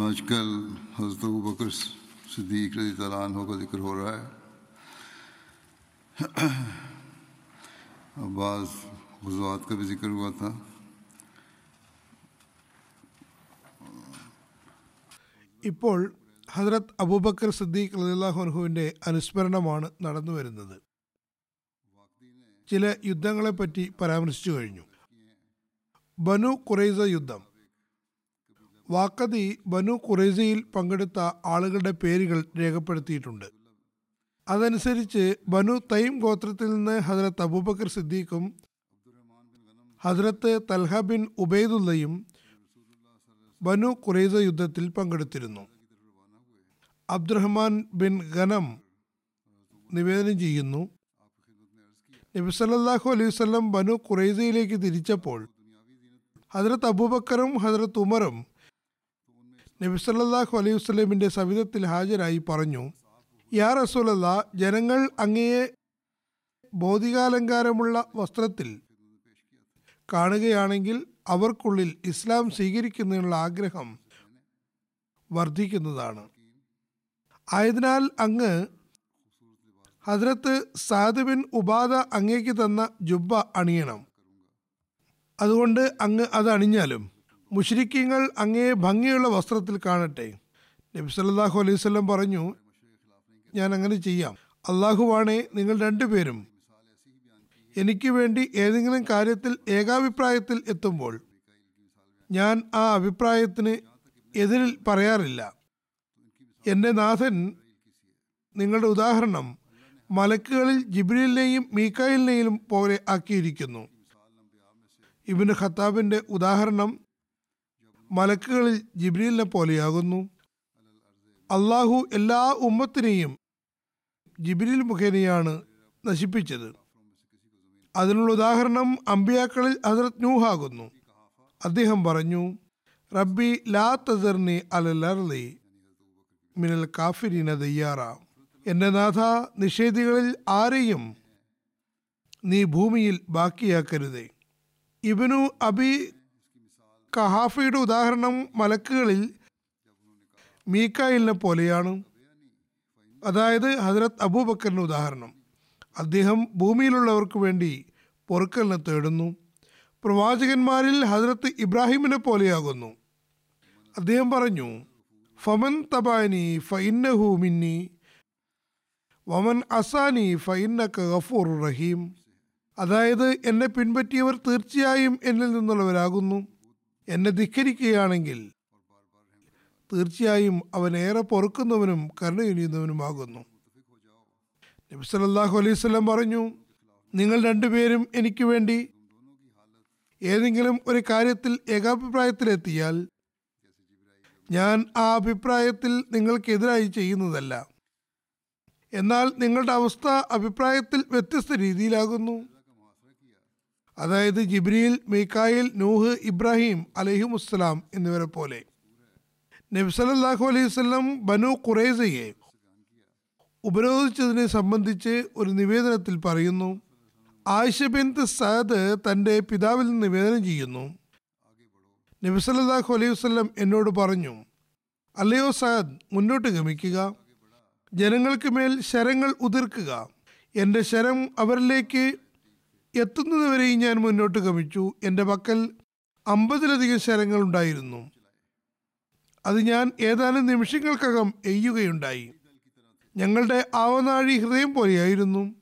आजकल हजरत अबू बकर सिद्दीक रजी तलान का जिक्र हो रहा है अब्बास गुजवात का भी जिक्र हुआ था ഇപ്പോൾ ഹസ്രത്ത് അബൂബക്കർ സിദ്ദീഖ് റളിയല്ലാഹുവിൻ്റെ അനുസ്മരണമാണ് നടന്നു വരുന്നത് ചില യുദ്ധങ്ങളെപ്പറ്റി പരാമർശിച്ചു കഴിഞ്ഞു ബനു കുറൈസ യുദ്ധം വാക്കതി ബനു ഖുറൈസയിൽ പങ്കെടുത്ത ആളുകളുടെ പേരുകൾ രേഖപ്പെടുത്തിയിട്ടുണ്ട്. അതനുസരിച്ച് ബനു തൈം ഗോത്രത്തിൽ നിന്ന് ഹജ്രത്ത് അബൂബക്കർ സിദ്ദീഖും ഹജ്രത്ത് തൽഹ ബിൻ ഉബൈദുള്ളയും ബനു ഖുറൈസ യുദ്ധത്തിൽ പങ്കെടുത്തിരുന്നു. അബ്ദുറഹ്മാൻ ബിൻ ഖനം നിവേദനം ചെയ്യുന്നു നബി സല്ലാഹു അലൈഹി വസല്ലം ബനു ഖുറൈസയിലേക്ക് തിരിച്ചപ്പോൾ ഹജ്രത്ത് അബൂബക്കറും ഹജ്രത്ത് ഉമറും നബി സല്ലാഹു അലൈഹി വസ്ലമിന്റെ സവിധത്തിൽ ഹാജരായി പറഞ്ഞു യാ റസൂലല്ല ജനങ്ങൾ അങ്ങയെ ഭൗതികാലങ്കാരമുള്ള വസ്ത്രത്തിൽ കാണുകയാണെങ്കിൽ അവർക്കുള്ളിൽ ഇസ്ലാം സ്വീകരിക്കുന്നതിനുള്ള ആഗ്രഹം വർദ്ധിക്കുന്നതാണ്. ആയതിനാൽ അങ്ങ് ഹജ്രത്ത് സാദ് ബിൻ ഉബാദ അങ്ങേക്ക് തന്ന ജുബ്ബ അണിയണം. അതുകൊണ്ട് അങ്ങ് അത് അണിഞ്ഞാലും മുഷ്രിക്കീങ്ങൾ അങ്ങേ ഭംഗിയുള്ള വസ്ത്രത്തിൽ കാണട്ടെ. നബി സല്ലാഹു അലൈഹി പറഞ്ഞു ഞാൻ അങ്ങനെ ചെയ്യാം. അള്ളാഹുവാണെ നിങ്ങൾ രണ്ടുപേരും എനിക്ക് വേണ്ടി ഏതെങ്കിലും കാര്യത്തിൽ ഏകാഭിപ്രായത്തിൽ എത്തുമ്പോൾ ഞാൻ ആ അഭിപ്രായത്തിന് എതിരിൽ പറയാറില്ല. എന്റെ നാഥൻ നിങ്ങളുടെ ഉദാഹരണം മലക്കുകളിൽ ജിബ്രിലിനെയും മീക്കായിലിനെയും പോലെ ആക്കിയിരിക്കുന്നു. ഇബിന് ഖത്താബിന്റെ ഉദാഹരണം മലക്കുകളിൽ ജിബ്രീലിനെ പോലെയാകുന്നു. അള്ളാഹു എല്ലാ ഉമ്മത്തിനെയും ജിബ്രീൽ മുഖേനയാണ് നശിപ്പിച്ചത്. അതിനുള്ള ഉദാഹരണം അമ്പിയാക്കളിൽ ഹസരത് നൂഹാകുന്നു അദ്ദേഹം പറഞ്ഞു റബ്ബി ലാ തസർനി അലലർലി മിനൽ കാഫിരീന തയ്യാറ എന്റെ നാഥ നിഷേധികളിൽ ആരെയും നീ ഭൂമിയിൽ ബാക്കിയാക്കരുതേ. ഇബനു അബി കഹാഫയുടെ ഉദാഹരണം മലക്കുകളിൽ മീക്കായിലിനെ പോലെയാണ്. അതായത് ഹജരത് അബൂബക്കറിന്റെ ഉദാഹരണം. അദ്ദേഹം ഭൂമിയിലുള്ളവർക്ക് വേണ്ടി പൊറുക്കലിനെ തേടുന്നു. പ്രവാചകന്മാരിൽ ഹജരത്ത് ഇബ്രാഹിമിനെ പോലെയാകുന്നു. അദ്ദേഹം പറഞ്ഞു ഫമൻ തബാനി ഫൈന്നഹു മിന്നി വമൻ അസാനി ഫൈന്നക ഗഫൂർ റഹീം. അതായത് എന്നെ പിൻപറ്റിയവർ തീർച്ചയായും എന്നിൽ നിന്നുള്ളവരാകുന്നു. എന്നെ ധിക്കരിക്കുകയാണെങ്കിൽ തീർച്ചയായും അവൻ ഏറെ പൊറുക്കുന്നവനും കരുണയുനിയുന്നവനുമാകുന്നു നബി സല്ലല്ലാഹു അലൈഹി പറഞ്ഞു നിങ്ങൾ രണ്ടുപേരും എനിക്ക് വേണ്ടി ഏതെങ്കിലും ഒരു കാര്യത്തിൽ ഏകാഭിപ്രായത്തിലെത്തിയാൽ ഞാൻ ആ അഭിപ്രായത്തിൽ നിങ്ങൾക്കെതിരായി ചെയ്യുന്നതല്ല. എന്നാൽ നിങ്ങളുടെ അവസ്ഥ അഭിപ്രായത്തിൽ വ്യത്യസ്ത രീതിയിലാകുന്നു. അതായത് ജിബ്രീൽ മീക്കായിൽ നൂഹ് ഇബ്രാഹിം അലഹിമുസ്സലാം എന്നിവരെ പോലെ. നബി സല്ലല്ലാഹു അലൈഹി വസല്ലം ബനു ഖുറൈസയെ ഉപരോധിച്ചതിനെ സംബന്ധിച്ച് ഒരു നിവേദനത്തിൽ പറയുന്നു. ആയിഷ സാദ് സഅദ് തന്റെ പിതാവിൽ നിന്ന് നിവേദനം ചെയ്യുന്നു. നബി സല്ലല്ലാഹു അലൈഹി വസല്ലം എന്നോട് പറഞ്ഞു അല്ലയോ സഅദ് മുന്നോട്ട് ഗമിക്കുക. ജനങ്ങൾക്ക് മേൽ ശരങ്ങൾ ഉതിർക്കുക. എന്റെ ശരം അവരിലേക്ക് എത്തുന്നതുവരെയും ഞാൻ മുന്നോട്ട് ഗമിച്ചു. എന്റെ പക്കൽ അമ്പതിലധികം ശരങ്ങൾ ഉണ്ടായിരുന്നു. അത് ഞാൻ ഏതാനും നിമിഷങ്ങൾക്കകം എയ്യുകയുണ്ടായി. ഞങ്ങളുടെ ആവനാഴി ഹൃദയം പോലെയായിരുന്നു.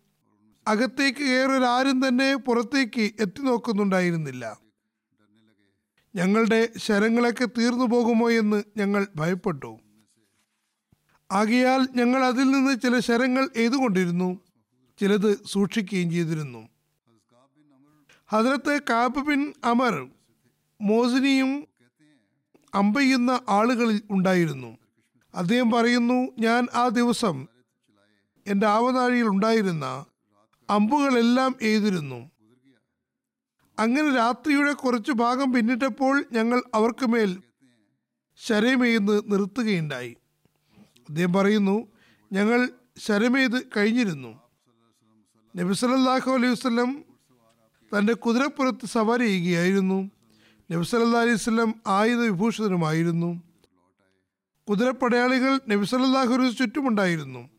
അകത്തേക്ക് കയറൊരാരും തന്നെ പുറത്തേക്ക് എത്തി നോക്കുന്നുണ്ടായിരുന്നില്ല ഞങ്ങളുടെ ശരങ്ങളൊക്കെ തീർന്നു പോകുമോ എന്ന് ഞങ്ങൾ ഭയപ്പെട്ടു. ആകയാൽ ഞങ്ങൾ അതിൽ നിന്ന് ചില ശരങ്ങൾ എഴുതുകൊണ്ടിരുന്നു ചിലത് സൂക്ഷിക്കുകയും ചെയ്തിരുന്നു. ഹദ്രത്ത് കാബ് ബിൻ അമർ മോസിനിയും അമ്പയ്യുന്ന ആളുകളിൽ ഉണ്ടായിരുന്നു. അദ്ദേഹം പറയുന്നു ഞാൻ ആ ദിവസം എന്റെ ആവനാഴിയിൽ ഉണ്ടായിരുന്ന അമ്പുകളെല്ലാം എഴുതിരുന്നു അങ്ങനെ രാത്രിയുടെ കുറച്ചു ഭാഗം പിന്നിട്ടപ്പോൾ ഞങ്ങൾ അവർക്ക് മേൽ ശരമെയ്ത് നിർത്തുകയുണ്ടായി. അദ്ദേഹം പറയുന്നു ഞങ്ങൾ ശരമെയ്ത് കഴിഞ്ഞിരുന്നു. നബി സല്ലല്ലാഹു അലൈഹി തന്റെ കുതിരപ്പുറത്ത് സവാരി ചെയ്യുകയായിരുന്നു. നബി സല്ലല്ലാഹു അലൈഹി വസല്ലം ആയുധ വിഭൂഷിതനുമായിരുന്നു കുതിരപ്പടയാളികൾ നബി സല്ലല്ലാഹു അലൈഹി വസല്ലം ചുറ്റുമുണ്ടായിരുന്നു.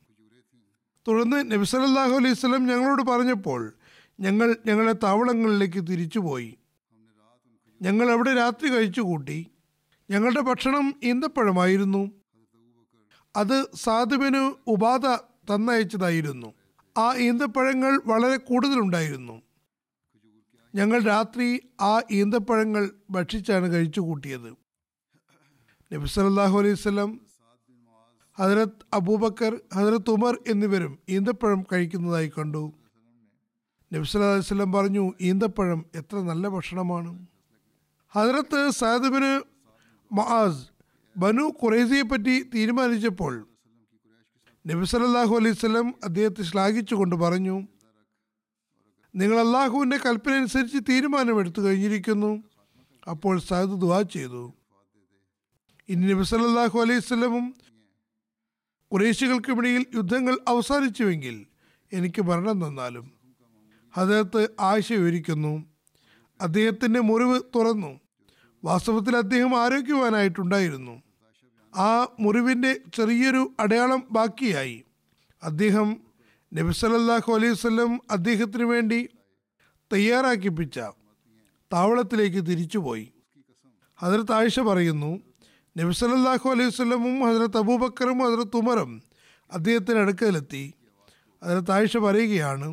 തുടർന്ന് നബി സല്ലല്ലാഹു അലൈഹി സ്വലം ഞങ്ങളോട് പറഞ്ഞപ്പോൾ ഞങ്ങൾ ഞങ്ങളുടെ താവളങ്ങളിലേക്ക് തിരിച്ചുപോയി. ഞങ്ങൾ അവിടെ രാത്രി കഴിച്ചു കൂട്ടി ഞങ്ങളുടെ ഭക്ഷണം ഈന്തപ്പഴമായിരുന്നു. അത് സാധുവിന് ഉപാധ തന്നയച്ചതായിരുന്നു. ആ ഈന്തപ്പഴങ്ങൾ വളരെ കൂടുതലുണ്ടായിരുന്നു. ഞങ്ങൾ രാത്രി ആ ഈന്തപ്പഴങ്ങൾ ഭക്ഷിച്ചാണ് കഴിച്ചു കൂട്ടിയത് നബി സല്ലല്ലാഹു അലൈഹി വസല്ലം ഹജരത് അബൂബക്കർ ഹജരത് ഉമർ എന്നിവരും ഈന്തപ്പഴം കഴിക്കുന്നതായി കണ്ടു. നബി സല്ലല്ലാഹു അലൈഹി സ്വലം പറഞ്ഞു ഈന്തപ്പഴം എത്ര നല്ല ഭക്ഷണമാണ്. ഹജരത്ത് സാദബിന് മഹാസ് ബനു ഖുറൈസിയെ പറ്റി തീരുമാനിച്ചപ്പോൾ നബി സല്ലല്ലാഹു അലൈഹി വസല്ലം അദ്ദേഹത്തെ ശ്ലാഘിച്ചുകൊണ്ട് പറഞ്ഞു നിങ്ങൾ അള്ളാഹുവിന്റെ കൽപ്പന അനുസരിച്ച് തീരുമാനമെടുത്തു കഴിഞ്ഞിരിക്കുന്നു. അപ്പോൾ സഹദ് ദുവാ ചെയ്തു. ഇനി നബി സല്ലല്ലാഹു അലൈഹി സ്വലമും കുറേശികൾക്കുമിടയിൽ യുദ്ധങ്ങൾ അവസാനിച്ചുവെങ്കിൽ എനിക്ക് മരണം തന്നാലും. അദ്ദേഹത്ത് ആശ വിവരിക്കുന്നു. അദ്ദേഹത്തിന്റെ മുറിവ് തുറന്നു. വാസ്തവത്തിൽ അദ്ദേഹം ആരോഗ്യവാനായിട്ടുണ്ടായിരുന്നു. ആ മുറിവിന്റെ ചെറിയൊരു അടയാളം ബാക്കിയായി. അദ്ദേഹം നബി സല്ലല്ലാഹു അലൈഹി വസല്ലം അദ്ദേഹത്തിന് വേണ്ടി തയ്യാറാക്കിപ്പിച്ച താവളത്തിലേക്ക് തിരിച്ചുപോയി. ഹജരത്ത് ആയിഷ പറയുന്നു നബി സല്ലല്ലാഹു അലൈഹി വസല്ലമും ഹജരത്ത് അബൂബക്കറും ഹജരത്ത് ഉമറും അദ്ദേഹത്തിന് അടുക്കലെത്തി. ഹജരത്ത് ആയിഷ പറയുകയാണ്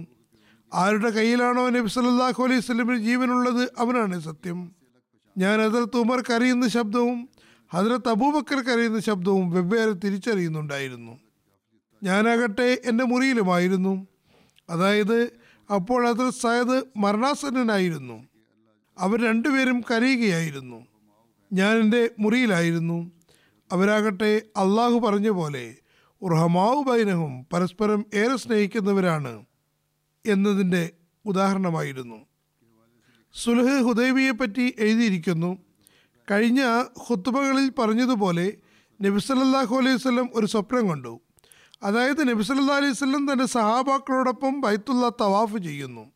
ആരുടെ കയ്യിലാണോ നബി സല്ലല്ലാഹു അലൈഹി വല്ലമിന് ജീവനുള്ളത് അവനാണ് സത്യം. ഞാൻ ഹജരത്ത് ഉമർ കരയുന്ന ശബ്ദവും ഹജരത്ത് അബൂബക്കർ കരയുന്ന ശബ്ദവും വെവ്വേറെ തിരിച്ചറിയുന്നുണ്ടായിരുന്നു. ഞാനാകട്ടെ എന്റെ മുറിയിലുമായിരുന്നു. അതായത് അപ്പോൾ അത് സയദ് മരണാസന്നനായിരുന്നു. അവർ രണ്ടുപേരും കരയുകയായിരുന്നു. ഞാൻ എന്റെ മുറിയിലായിരുന്നു. അവരാകട്ടെ അള്ളാഹു പറഞ്ഞ പോലെ ഉർഹമാവു ബൈനഹും പരസ്പരം ഏറെ സ്നേഹിക്കുന്നവരാണ് എന്നതിന്റെ ഉദാഹരണമായിരുന്നു. സുലഹ് ഹുദൈബിയെപ്പറ്റി എഴുതിയിരിക്കുന്നു. കഴിഞ്ഞ ഹുത്തുബകളിൽ പറഞ്ഞതുപോലെ നബി സല്ലല്ലാഹു അലൈഹി വസല്ലം ഒരു സ്വപ്നം കണ്ടു. അതായത് നബിസല്ലാ അലൈഹി വസല്ലം തന്റെ സഹാബാക്കളോടൊപ്പം ബൈത്തുള്ള തവാഫ് ചെയ്യുന്നു.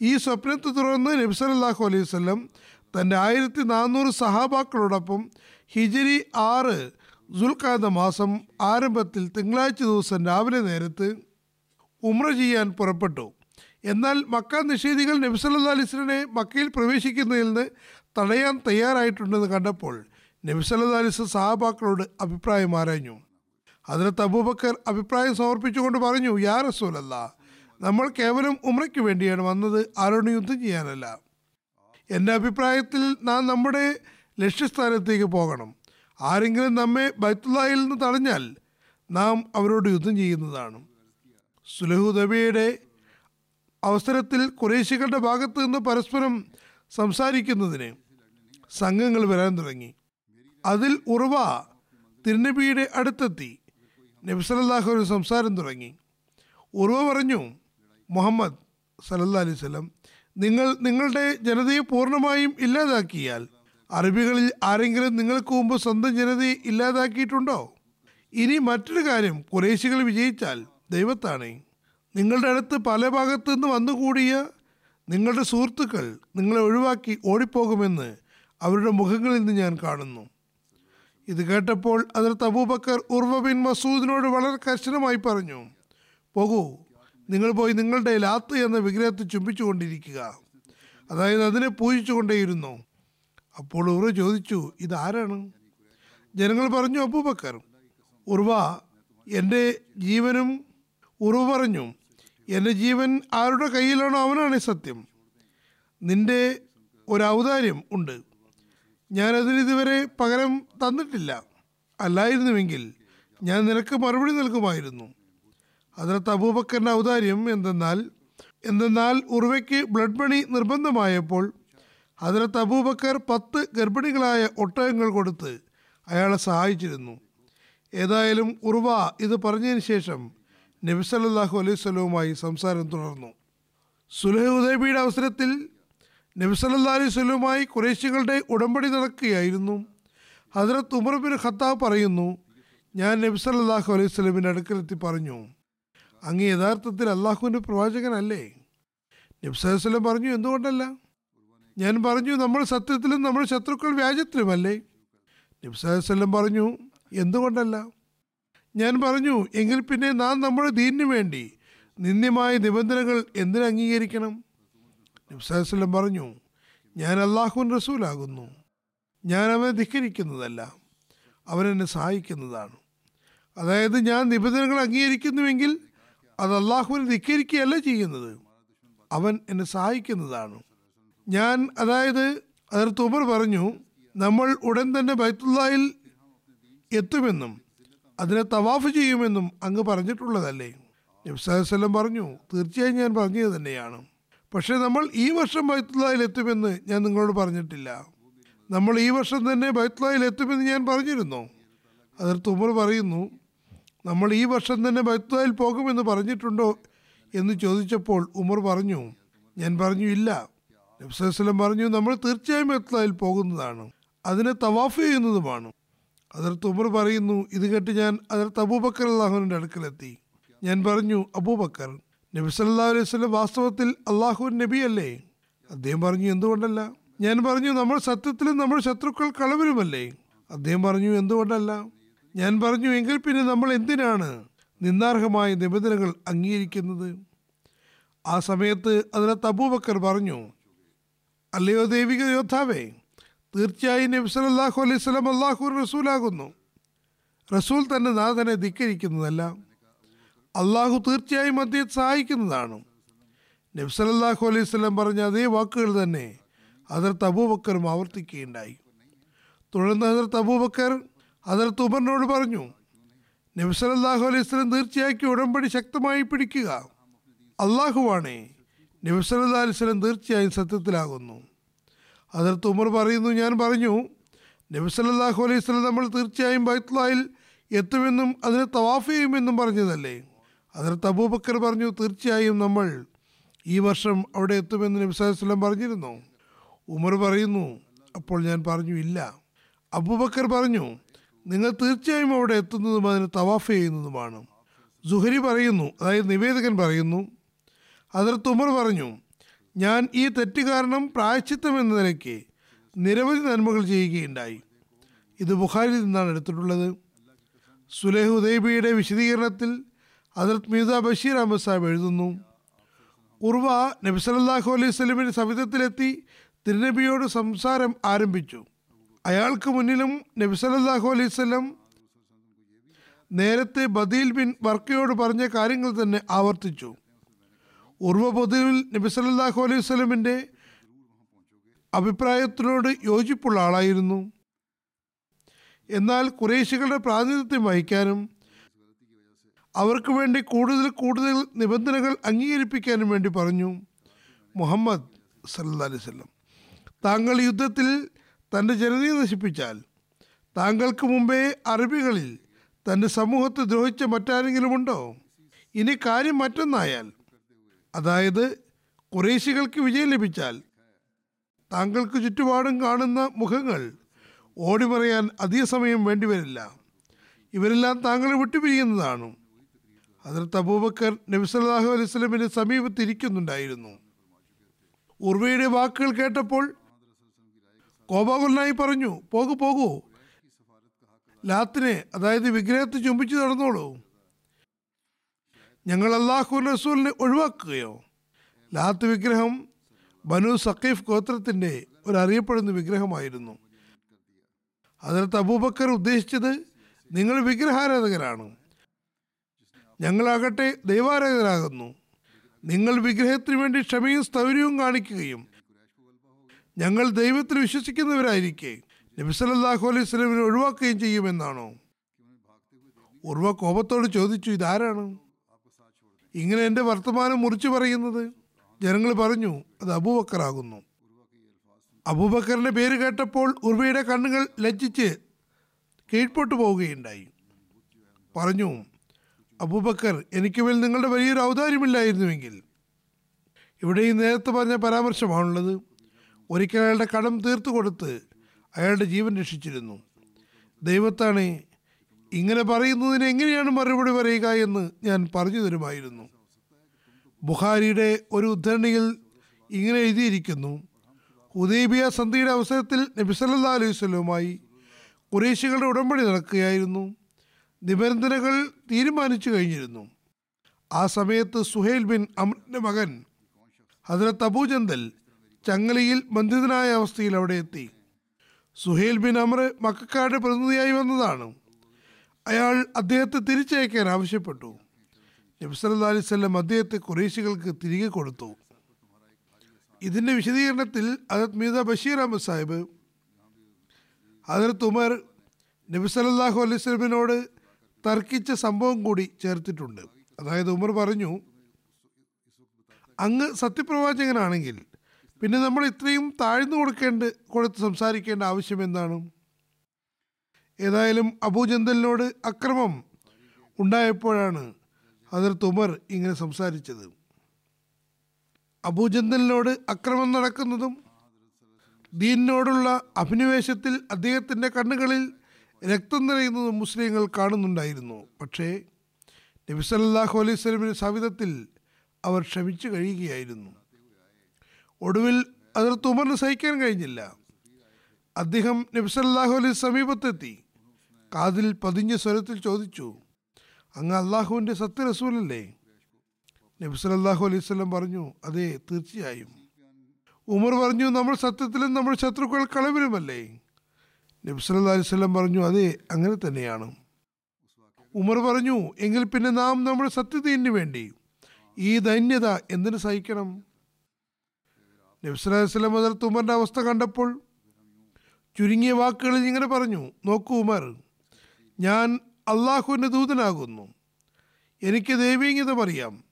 ഈ സ്വപ്നത്തെ തുടർന്ന് നബി സല്ലല്ലാഹു അലൈഹി വസല്ലം തന്റെ ആയിരത്തി നാനൂറ് സഹാബാക്കളോടൊപ്പം ഹിജരി ആറ് ദുൽഖാദ മാസം ആരംഭത്തിൽ തിങ്കളാഴ്ച ദിവസം രാവിലെ നേരത്ത് ഉമ്ര ചെയ്യാൻ പുറപ്പെട്ടു. എന്നാൽ മക്ക നിഷേധികൾ നബിസല്ലാ അലിസ്ലിനെ മക്കയിൽ പ്രവേശിക്കുന്നതിൽ നിന്ന് തടയാൻ തയ്യാറായിട്ടുണ്ടെന്ന് കണ്ടപ്പോൾ നബിസല്ലാ അലിസ് സഹാബാക്കളോട് അഭിപ്രായം ആരാഞ്ഞു. ഹജരത്ത് അബൂബക്കർ അഭിപ്രായം സമർപ്പിച്ചുകൊണ്ട് പറഞ്ഞു യാ റസൂലല്ല നമ്മൾ കേവലം ഉമ്രയ്ക്ക് വേണ്ടിയാണ് വന്നത് ആരോടും യുദ്ധം ചെയ്യാനല്ല. എന്റെ അഭിപ്രായത്തിൽ നാം നമ്മുടെ ലക്ഷ്യസ്ഥാനത്തേക്ക് പോകണം. ആരെങ്കിലും നമ്മെ ബൈത്തുല്ലായിൽ നിന്ന് തടഞ്ഞാൽ നാം അവരോട് യുദ്ധം ചെയ്യുന്നതാണ്. സുലഹുദബിയുടെ അവസരത്തിൽ കുറേശികളുടെ ഭാഗത്ത് നിന്ന് പരസ്പരം സംസാരിക്കുന്നതിന് സംഘങ്ങൾ വരാൻ തുടങ്ങി. അതിൽ ഉറവ തിരുനബിയുടെ അടുത്തെത്തി. നബി അലൈഹി വസല്ലം സംസാരം തുടങ്ങി. ഉറവ പറഞ്ഞു മുഹമ്മദ് സലല്ലാ അലൈഹി സ്വലം നിങ്ങൾ നിങ്ങളുടെ ജനതയെ പൂർണമായും ഇല്ലാതാക്കിയാൽ അറബികളിൽ ആരെങ്കിലും നിങ്ങൾക്ക് മുമ്പ് സ്വന്തം ജനതയെ ഇല്ലാതാക്കിയിട്ടുണ്ടോ? ഇനി മറ്റൊരു കാര്യം കുറേശികൾ വിജയിച്ചാൽ ദൈവത്താണ്. നിങ്ങളുടെ അടുത്ത് പല ഭാഗത്തു നിന്ന് വന്നുകൂടിയ നിങ്ങളുടെ സുഹൃത്തുക്കൾ നിങ്ങളെ ഒഴിവാക്കി ഓടിപ്പോകുമെന്ന് അവരുടെ മുഖങ്ങളിൽ നിന്ന് ഞാൻ കാണുന്നു. ഇത് കേട്ടപ്പോൾ അതിർത്ത് അബൂബക്കർ ഉർവ ബിൻ മസൂദിനോട് വളരെ കർശനമായി പറഞ്ഞു പോകൂ നിങ്ങൾ പോയി നിങ്ങളുടെ ലാത്ത് എന്ന വിഗ്രഹത്തെ ചുംബിച്ചുകൊണ്ടിരിക്കുക അതായത് അതിനെ പൂജിച്ചുകൊണ്ടേയിരുന്നു അപ്പോൾ ഉറ ചോദിച്ചു ഇതാരാണ് ജനങ്ങൾ പറഞ്ഞു അബൂബക്കർ. ഉർവ എന്റെ ജീവനും ഉറവ് പറഞ്ഞു എന്റെ ജീവൻ ആരുടെ കയ്യിലാണോ അവനാണ് സത്യം. നിന്റെ ഒരു ഔദാര്യം ഉണ്ട്. ഞാനതിന് ഇതുവരെ പകരം തന്നിട്ടില്ല. അല്ലായിരുന്നുവെങ്കിൽ ഞാൻ നിനക്ക് മറുപടി നൽകുമായിരുന്നു. അതിനകത്ത് അബൂബക്കറിന്റെ ഔദാര്യം എന്തെന്നാൽ എന്തെന്നാൽ ഉർവയ്ക്ക് ബ്ലഡ് മണി നിർബന്ധമായപ്പോൾ അതിനകത്ത് അബൂബക്കർ പത്ത് ഗർഭിണികളായ ഒട്ടകങ്ങൾ കൊടുത്ത് അയാളെ സഹായിച്ചിരുന്നു. ഏതായാലും ഉർവ ഇത് പറഞ്ഞതിന് ശേഷം നബി സല്ലല്ലാഹു അലൈഹി സ്വലവുമായി സംസാരം തുടർന്നു. സുലഹ് ഉദയബിയുടെ അവസരത്തിൽ നബി സല്ലല്ലാഹു അലൈഹി സ്വലവുമായി കുറേശികളുടെ ഉടമ്പടി നടക്കുകയായിരുന്നു. ഹജറത്ത് ഉമർ ബിൻ ഖത്താബ് പറയുന്നു ഞാൻ നബി സല്ലല്ലാഹു അലൈഹി സ്വലമിന്റെ അടുക്കലെത്തി പറഞ്ഞു അങ്ങ് യഥാർത്ഥത്തിൽ അള്ളാഹുവിന്റെ പ്രവാചകനല്ലേ? നബി സല്ലല്ലാഹു പറഞ്ഞു എന്തുകൊണ്ടല്ല? ഞാൻ പറഞ്ഞു നമ്മൾ സത്യത്തിലും നമ്മുടെ ശത്രുക്കൾ വ്യാജത്തിലുമല്ലേ? നബി സല്ലല്ലാഹു പറഞ്ഞു എന്തുകൊണ്ടല്ല? ഞാൻ പറഞ്ഞു എങ്കിൽ പിന്നെ നാം നമ്മുടെ ദീനിനു വേണ്ടി നിന്ദ്യമായ നിബന്ധനകൾ എന്തിനു അംഗീകരിക്കണം നബ്സാസ്ലം പറഞ്ഞു ഞാൻ അള്ളാഹുൻ റസൂലാകുന്നു. ഞാൻ അവനെ ധിക്കരിക്കുന്നതല്ല. അവനെന്നെ സഹായിക്കുന്നതാണ്. അതായത് ഞാൻ നിബന്ധനകൾ അംഗീകരിക്കുന്നുവെങ്കിൽ അത് അള്ളാഹുവിനെ ധിക്കരിക്കുകയല്ല ചെയ്യുന്നത്. അവൻ എന്നെ സഹായിക്കുന്നതാണ്. ഞാൻ അതായത് അതിർത്ത് ഉമർ പറഞ്ഞു നമ്മൾ ഉടൻ തന്നെ ബൈത്തുല്ലായിൽ എത്തുമെന്നും അതിനെ തവാഫ് ചെയ്യുമെന്നും അങ്ങ് പറഞ്ഞിട്ടുള്ളതല്ലേ? നബ്സാഹുസ്ലം പറഞ്ഞു തീർച്ചയായും ഞാൻ പറഞ്ഞത് തന്നെയാണ്. പക്ഷേ നമ്മൾ ഈ വർഷം ബൈത്തുല്ലായിൽ എത്തുമെന്ന് ഞാൻ നിങ്ങളോട് പറഞ്ഞിട്ടില്ല. നമ്മൾ ഈ വർഷം തന്നെ ബൈത്തുല്ലായിൽ എത്തുമെന്ന് ഞാൻ പറഞ്ഞിരുന്നു. അതിർത്ത് തുമർ പറയുന്നു നമ്മൾ ഈ വർഷം തന്നെ ബൈത്തുലായിൽ പോകുമെന്ന് പറഞ്ഞിട്ടുണ്ടോ? എന്ന് ചോദിച്ചപ്പോൾ ഉമർ പറഞ്ഞു ഞാൻ പറഞ്ഞു ഇല്ല. നബ്സലം പറഞ്ഞു നമ്മൾ തീർച്ചയായും ബൈത്തുലായിൽ പോകുന്നതാണ്. അതിനെ തവാഫ് ചെയ്യുന്നതുമാണ്. അതിർത്ത് ഉമർ പറയുന്നു ഇത് കേട്ട് ഞാൻ അതിർത്ത് അബൂബക്കർ അള്ളാഹുവിന്റെ അടുക്കലെത്തി. ഞാൻ പറഞ്ഞു അബൂബക്കർ നബി സല്ലാ അലൈഹി സ്വലം വാസ്തവത്തിൽ അള്ളാഹു നബി അല്ലേ അദ്ദേഹം പറഞ്ഞു എന്തുകൊണ്ടല്ല? ഞാൻ പറഞ്ഞു നമ്മൾ സത്യത്തിലും നമ്മൾ ശത്രുക്കൾ കളവരുമല്ലേ അദ്ദേഹം പറഞ്ഞു എന്തുകൊണ്ടല്ല? ഞാൻ പറഞ്ഞു എങ്കിൽ പിന്നെ നമ്മൾ എന്തിനാണ് നിന്ദാർഹമായ നിബന്ധനകൾ അംഗീകരിക്കുന്നത്? ആ സമയത്ത് അതിനകത്ത് അബൂബക്കർ പറഞ്ഞു അല്ലയോ ദൈവിക യോദ്ധാവേ തീർച്ചയായും നബി സല്ലല്ലാഹു അലൈഹി സ്വലം അള്ളാഹു റസൂലാകുന്നു. റസൂൽ തന്നെ നാഥനെ ധിക്കരിക്കുന്നതല്ല. അള്ളാഹു തീർച്ചയായും അദ്ദേഹത്തെ സഹായിക്കുന്നതാണ്. നബി സല്ലല്ലാഹു അലൈഹി സ്വലം പറഞ്ഞ അതേ വാക്കുകൾ തന്നെ ഹജറത്ത് അബൂബക്കറും ആവർത്തിക്കുകയുണ്ടായി. തുടർന്ന് ഹജറത്ത് അബൂബക്കർ ഹജറത്ത് ഉമറിനോട് പറഞ്ഞു നബി സല്ലല്ലാഹു അലൈഹി സ്വലം തീർച്ചയായും ഉടമ്പടി ശക്തമായി പിടിക്കുക. അള്ളാഹുവാണേ നബി സല്ലല്ലാഹു അലൈഹി സ്വലം തീർച്ചയായും സത്യത്തിലാകുന്നു. അതിർത്ത് ഉമർ പറയുന്നു ഞാൻ പറഞ്ഞു നബി സല്ലല്ലാഹു അലൈഹി സ്വലം നമ്മൾ തീർച്ചയായും ബൈത്തുലായിൽ എത്തുമെന്നും അതിനെ തവാഫ് ചെയ്യുമെന്നും പറഞ്ഞതല്ലേ? അതിർത്ത് അബൂബക്കർ പറഞ്ഞു തീർച്ചയായും നമ്മൾ ഈ വർഷം അവിടെ എത്തുമെന്ന് നബി സല്ലല്ലാഹു പറഞ്ഞിരുന്നു. ഉമർ പറയുന്നു അപ്പോൾ ഞാൻ പറഞ്ഞു ഇല്ല. അബൂബക്കർ പറഞ്ഞു നിങ്ങൾ തീർച്ചയായും അവിടെ എത്തുന്നതും അതിന് തവാഫ് ചെയ്യുന്നതുമാണ്. ജുഹരി പറയുന്നു അതായത് നിവേദകൻ പറയുന്നു അതിർത്ത് ഉമർ പറഞ്ഞു ഞാൻ ഈ തെറ്റ് കാരണം പ്രായച്ചിത്തം എന്ന നിലയ്ക്ക് നിരവധി നന്മകൾ ചെയ്യുകയുണ്ടായി. ഇത് ബുഖാരിൽ നിന്നാണ് എടുത്തിട്ടുള്ളത്. സുലേഹ് ഉദൈബിയുടെ വിശദീകരണത്തിൽ ഹജറത് മീസ ബഷീർ അഹമ്മദ് സാഹിബ് എഴുതുന്നു. ഉർവ നബി സല്ലല്ലാഹു അലൈഹി സ്വലമിന്റെ സവിധത്തിലെത്തി തിരുനബിയോട് സംസാരം ആരംഭിച്ചു. അയാൾക്ക് മുന്നിലും നബി സല്ലല്ലാഹു അലൈഹി സ്വലം നേരത്തെ ബദീൽ ബിൻ വർക്കയോട് പറഞ്ഞ കാര്യങ്ങൾ തന്നെ ആവർത്തിച്ചു. ഉർവ പൊതുവിൽ നബി സല്ലല്ലാഹു അലൈഹി സ്വലമിന്റെ അഭിപ്രായത്തിനോട് യോജിപ്പുള്ള ആളായിരുന്നു. എന്നാൽ കുറേശികളുടെ പ്രാതിനിധ്യം വഹിക്കാനും അവർക്ക് വേണ്ടി കൂടുതൽ കൂടുതൽ നിബന്ധനകൾ അംഗീകരിപ്പിക്കാനും വേണ്ടി പറഞ്ഞു. മുഹമ്മദ് സല്ലാ അലൈഹി സ്വലം താങ്കൾ യുദ്ധത്തിൽ തന്റെ ജനതയെ നശിപ്പിച്ചാൽ താങ്കൾക്ക് മുമ്പേ അറബികളിൽ തന്റെ സമൂഹത്തെ ദ്രോഹിച്ച മറ്റാരെങ്കിലും ഉണ്ടോ? ഇനി കാര്യം മറ്റൊന്നായാൽ അതായത് കുറേശികൾക്ക് വിജയം ലഭിച്ചാൽ താങ്കൾക്ക് ചുറ്റുപാടും കാണുന്ന മുഖങ്ങൾ ഓടിമറയാൻ അധിക സമയം വേണ്ടിവരില്ല ഇവരെല്ലാം താങ്കളെ വിട്ടുപിരിയുന്നതാണ്. അതിർത്ത് അബൂബക്കർ നബി സല്ലല്ലാഹു അലൈഹി സ്വലമിന് സമീപത്തിരിക്കുന്നുണ്ടായിരുന്നു. ഉർവയുടെ വാക്കുകൾ കേട്ടപ്പോൾ കോപാകുലനായി പറഞ്ഞു പോകൂ പോകൂ. ലാത്തിനെ അതായത് വിഗ്രഹത്തെ ചുംബിച്ചു നടന്നോളൂ. ഞങ്ങൾ അള്ളാഹു റസൂലിനെ ഒഴിവാക്കുകയോ. ലാത്ത് വിഗ്രഹം ബനു സക്കീഫ് ഗോത്രത്തിന്റെ ഒരു അറിയപ്പെടുന്ന വിഗ്രഹമായിരുന്നു. അതിനകത്ത് അബൂബക്കർ ഉദ്ദേശിച്ചത് നിങ്ങൾ വിഗ്രഹാരാധകരാണ്. ഞങ്ങളാകട്ടെ ദൈവാരാധകരാകുന്നു. നിങ്ങൾ വിഗ്രഹത്തിന് വേണ്ടി ക്ഷമയും സ്ഥൗര്യവും കാണിക്കുകയും ഞങ്ങൾ ദൈവത്തിൽ വിശ്വസിക്കുന്നവരായിരിക്കെ. നബിസലല്ലാഹു അലൈഹി സ്വലമിനെ ഒഴിവാക്കുകയും ചെയ്യുമെന്നാണോ? ഉർവ കോപത്തോട് ചോദിച്ചു ഇതാരാണ്? ഇങ്ങനെ എന്റെ വർത്തമാനം മുറിച്ചു പറയുന്നത് ജനങ്ങൾ പറഞ്ഞു അത് അബൂബക്കറാകുന്നു അബൂബക്കറിന്റെ പേര് കേട്ടപ്പോൾ ഉർവയുടെ കണ്ണുകൾ ലജ്ജിച്ച് കീഴ്പോട്ട് പോവുകയുണ്ടായി. പറഞ്ഞു അബൂബക്കർ എനിക്ക് മേൽ നിങ്ങളുടെ വലിയൊരു ഔദാര്യമില്ലായിരുന്നുവെങ്കിൽ. ഇവിടെ ഈ നേരത്തെ പറഞ്ഞ പരാമർശമാണുള്ളത്. ഒരിക്കൽ അയാളുടെ കടം തീർത്തു കൊടുത്ത് അയാളുടെ ജീവൻ രക്ഷിച്ചിരുന്നു. ദൈവത്താണ് ഇങ്ങനെ പറയുന്നതിന് എങ്ങനെയാണ് മറുപടി പറയുക എന്ന് ഞാൻ പറഞ്ഞു തരുമായിരുന്നു. ബുഹാരിയുടെ ഒരു ഉദ്ധരണിയിൽ ഇങ്ങനെ എഴുതിയിരിക്കുന്നു. ഹുദൈബിയ സന്ധിയുടെ അവസരത്തിൽ നബിസല്ലാ അലൈഹി സ്വലവുമായി കുറേശികളുടെ ഉടമ്പടി നടക്കുകയായിരുന്നു. നിബന്ധനകൾ തീരുമാനിച്ചു കഴിഞ്ഞിരുന്നു. ആ സമയത്ത് സുഹൈൽ ബിൻ അമറിന്റെ മകൻ ഹജറത്ത് അബൂജന്തൽ ചങ്ങലയിൽ ബന്ധിതനായ അവസ്ഥയിൽ അവിടെ എത്തി. സുഹൈൽ ബിൻ അമർ മക്കാരുടെ പ്രതിനിധിയായി വന്നതാണ്. അയാൾ അദ്ദേഹത്തെ തിരിച്ചയക്കാൻ ആവശ്യപ്പെട്ടു. നബ്സല്ലാ അലിസ്വല്ലം അദ്ദേഹത്തെ കുറേശികൾക്ക് തിരികെ കൊടുത്തു. ഇതിന്റെ വിശദീകരണത്തിൽ ഹജരത് മീത ബഷീർ അഹമ്മദ് സാഹിബ് ഹജരത്ത് ഉമർ നബി സല്ലല്ലാഹു അലൈഹി വസല്ലമിനോട് തർക്കിച്ച സംഭവം കൂടി ചേർത്തിട്ടുണ്ട്. അതായത് ഉമർ പറഞ്ഞു അങ്ങ് സത്യപ്രവാചകനാണെങ്കിൽ പിന്നെ നമ്മൾ ഇത്രയും താഴ്ന്നു കൊടുക്കേണ്ട കൊടുത്ത് സംസാരിക്കേണ്ട ആവശ്യം എന്താണ്? ഏതായാലും അബൂജന്തലിനോട് അക്രമം ഉണ്ടായപ്പോഴാണ് അതിർത്ത് ഉമർ ഇങ്ങനെ സംസാരിച്ചത്. അബൂജന്തലിനോട് അക്രമം നടക്കുന്നതും ദീനിനോടുള്ള അഭിനിവേശത്തിൽ അദ്ദേഹത്തിന്റെ കണ്ണുകളിൽ രക്തം നിറയുന്നത് മുസ്ലിങ്ങൾ കാണുന്നുണ്ടായിരുന്നു. പക്ഷേ നബി സല്ലല്ലാഹു അലൈഹി സ്വലമിന്റെ സവിധത്തിൽ അവർ ക്ഷമിച്ചു കഴിയുകയായിരുന്നു. ഒടുവിൽ അതിർത്ത് ഉമറിന് സഹിക്കാൻ കഴിഞ്ഞില്ല. അദ്ദേഹം നബി സല്ലല്ലാഹു അലൈഹി സമീപത്തെത്തി. കാതിൽ പതിഞ്ഞ സ്വരത്തിൽ ചോദിച്ചു അങ്ങ് അള്ളാഹുവിന്റെ സത്യരസൂലല്ലേ നബി സല്ലല്ലാഹു അലൈഹി സ്വലം പറഞ്ഞു അതെ തീർച്ചയായും. ഉമർ പറഞ്ഞു നമ്മൾ സത്യത്തിലും നമ്മൾ ശത്രുക്കൾ കളവിലുമല്ലേ? നബി സല്ലല്ലാഹു അലൈഹി സ്വലം പറഞ്ഞു അതെ അങ്ങനെ തന്നെയാണ്. ഉമർ പറഞ്ഞു എങ്കിൽ പിന്നെ നാം നമ്മുടെ സത്യത്തിന് വേണ്ടി ഈ ധന്യത എന്തിനു സഹിക്കണം? നബി സല്ലല്ലാഹു അലൈഹി വസല്ലം അതിർത്ത് ഉമറിന്റെ അവസ്ഥ കണ്ടപ്പോൾ ചുരുങ്ങിയ വാക്കുകളിൽ ഇങ്ങനെ പറഞ്ഞു നോക്കൂ ഉമർ ഞാൻ അള്ളാഹുവിന്റെ ദൂതനാകുന്നു. എനിക്ക് ദൈവീകത അറിയാം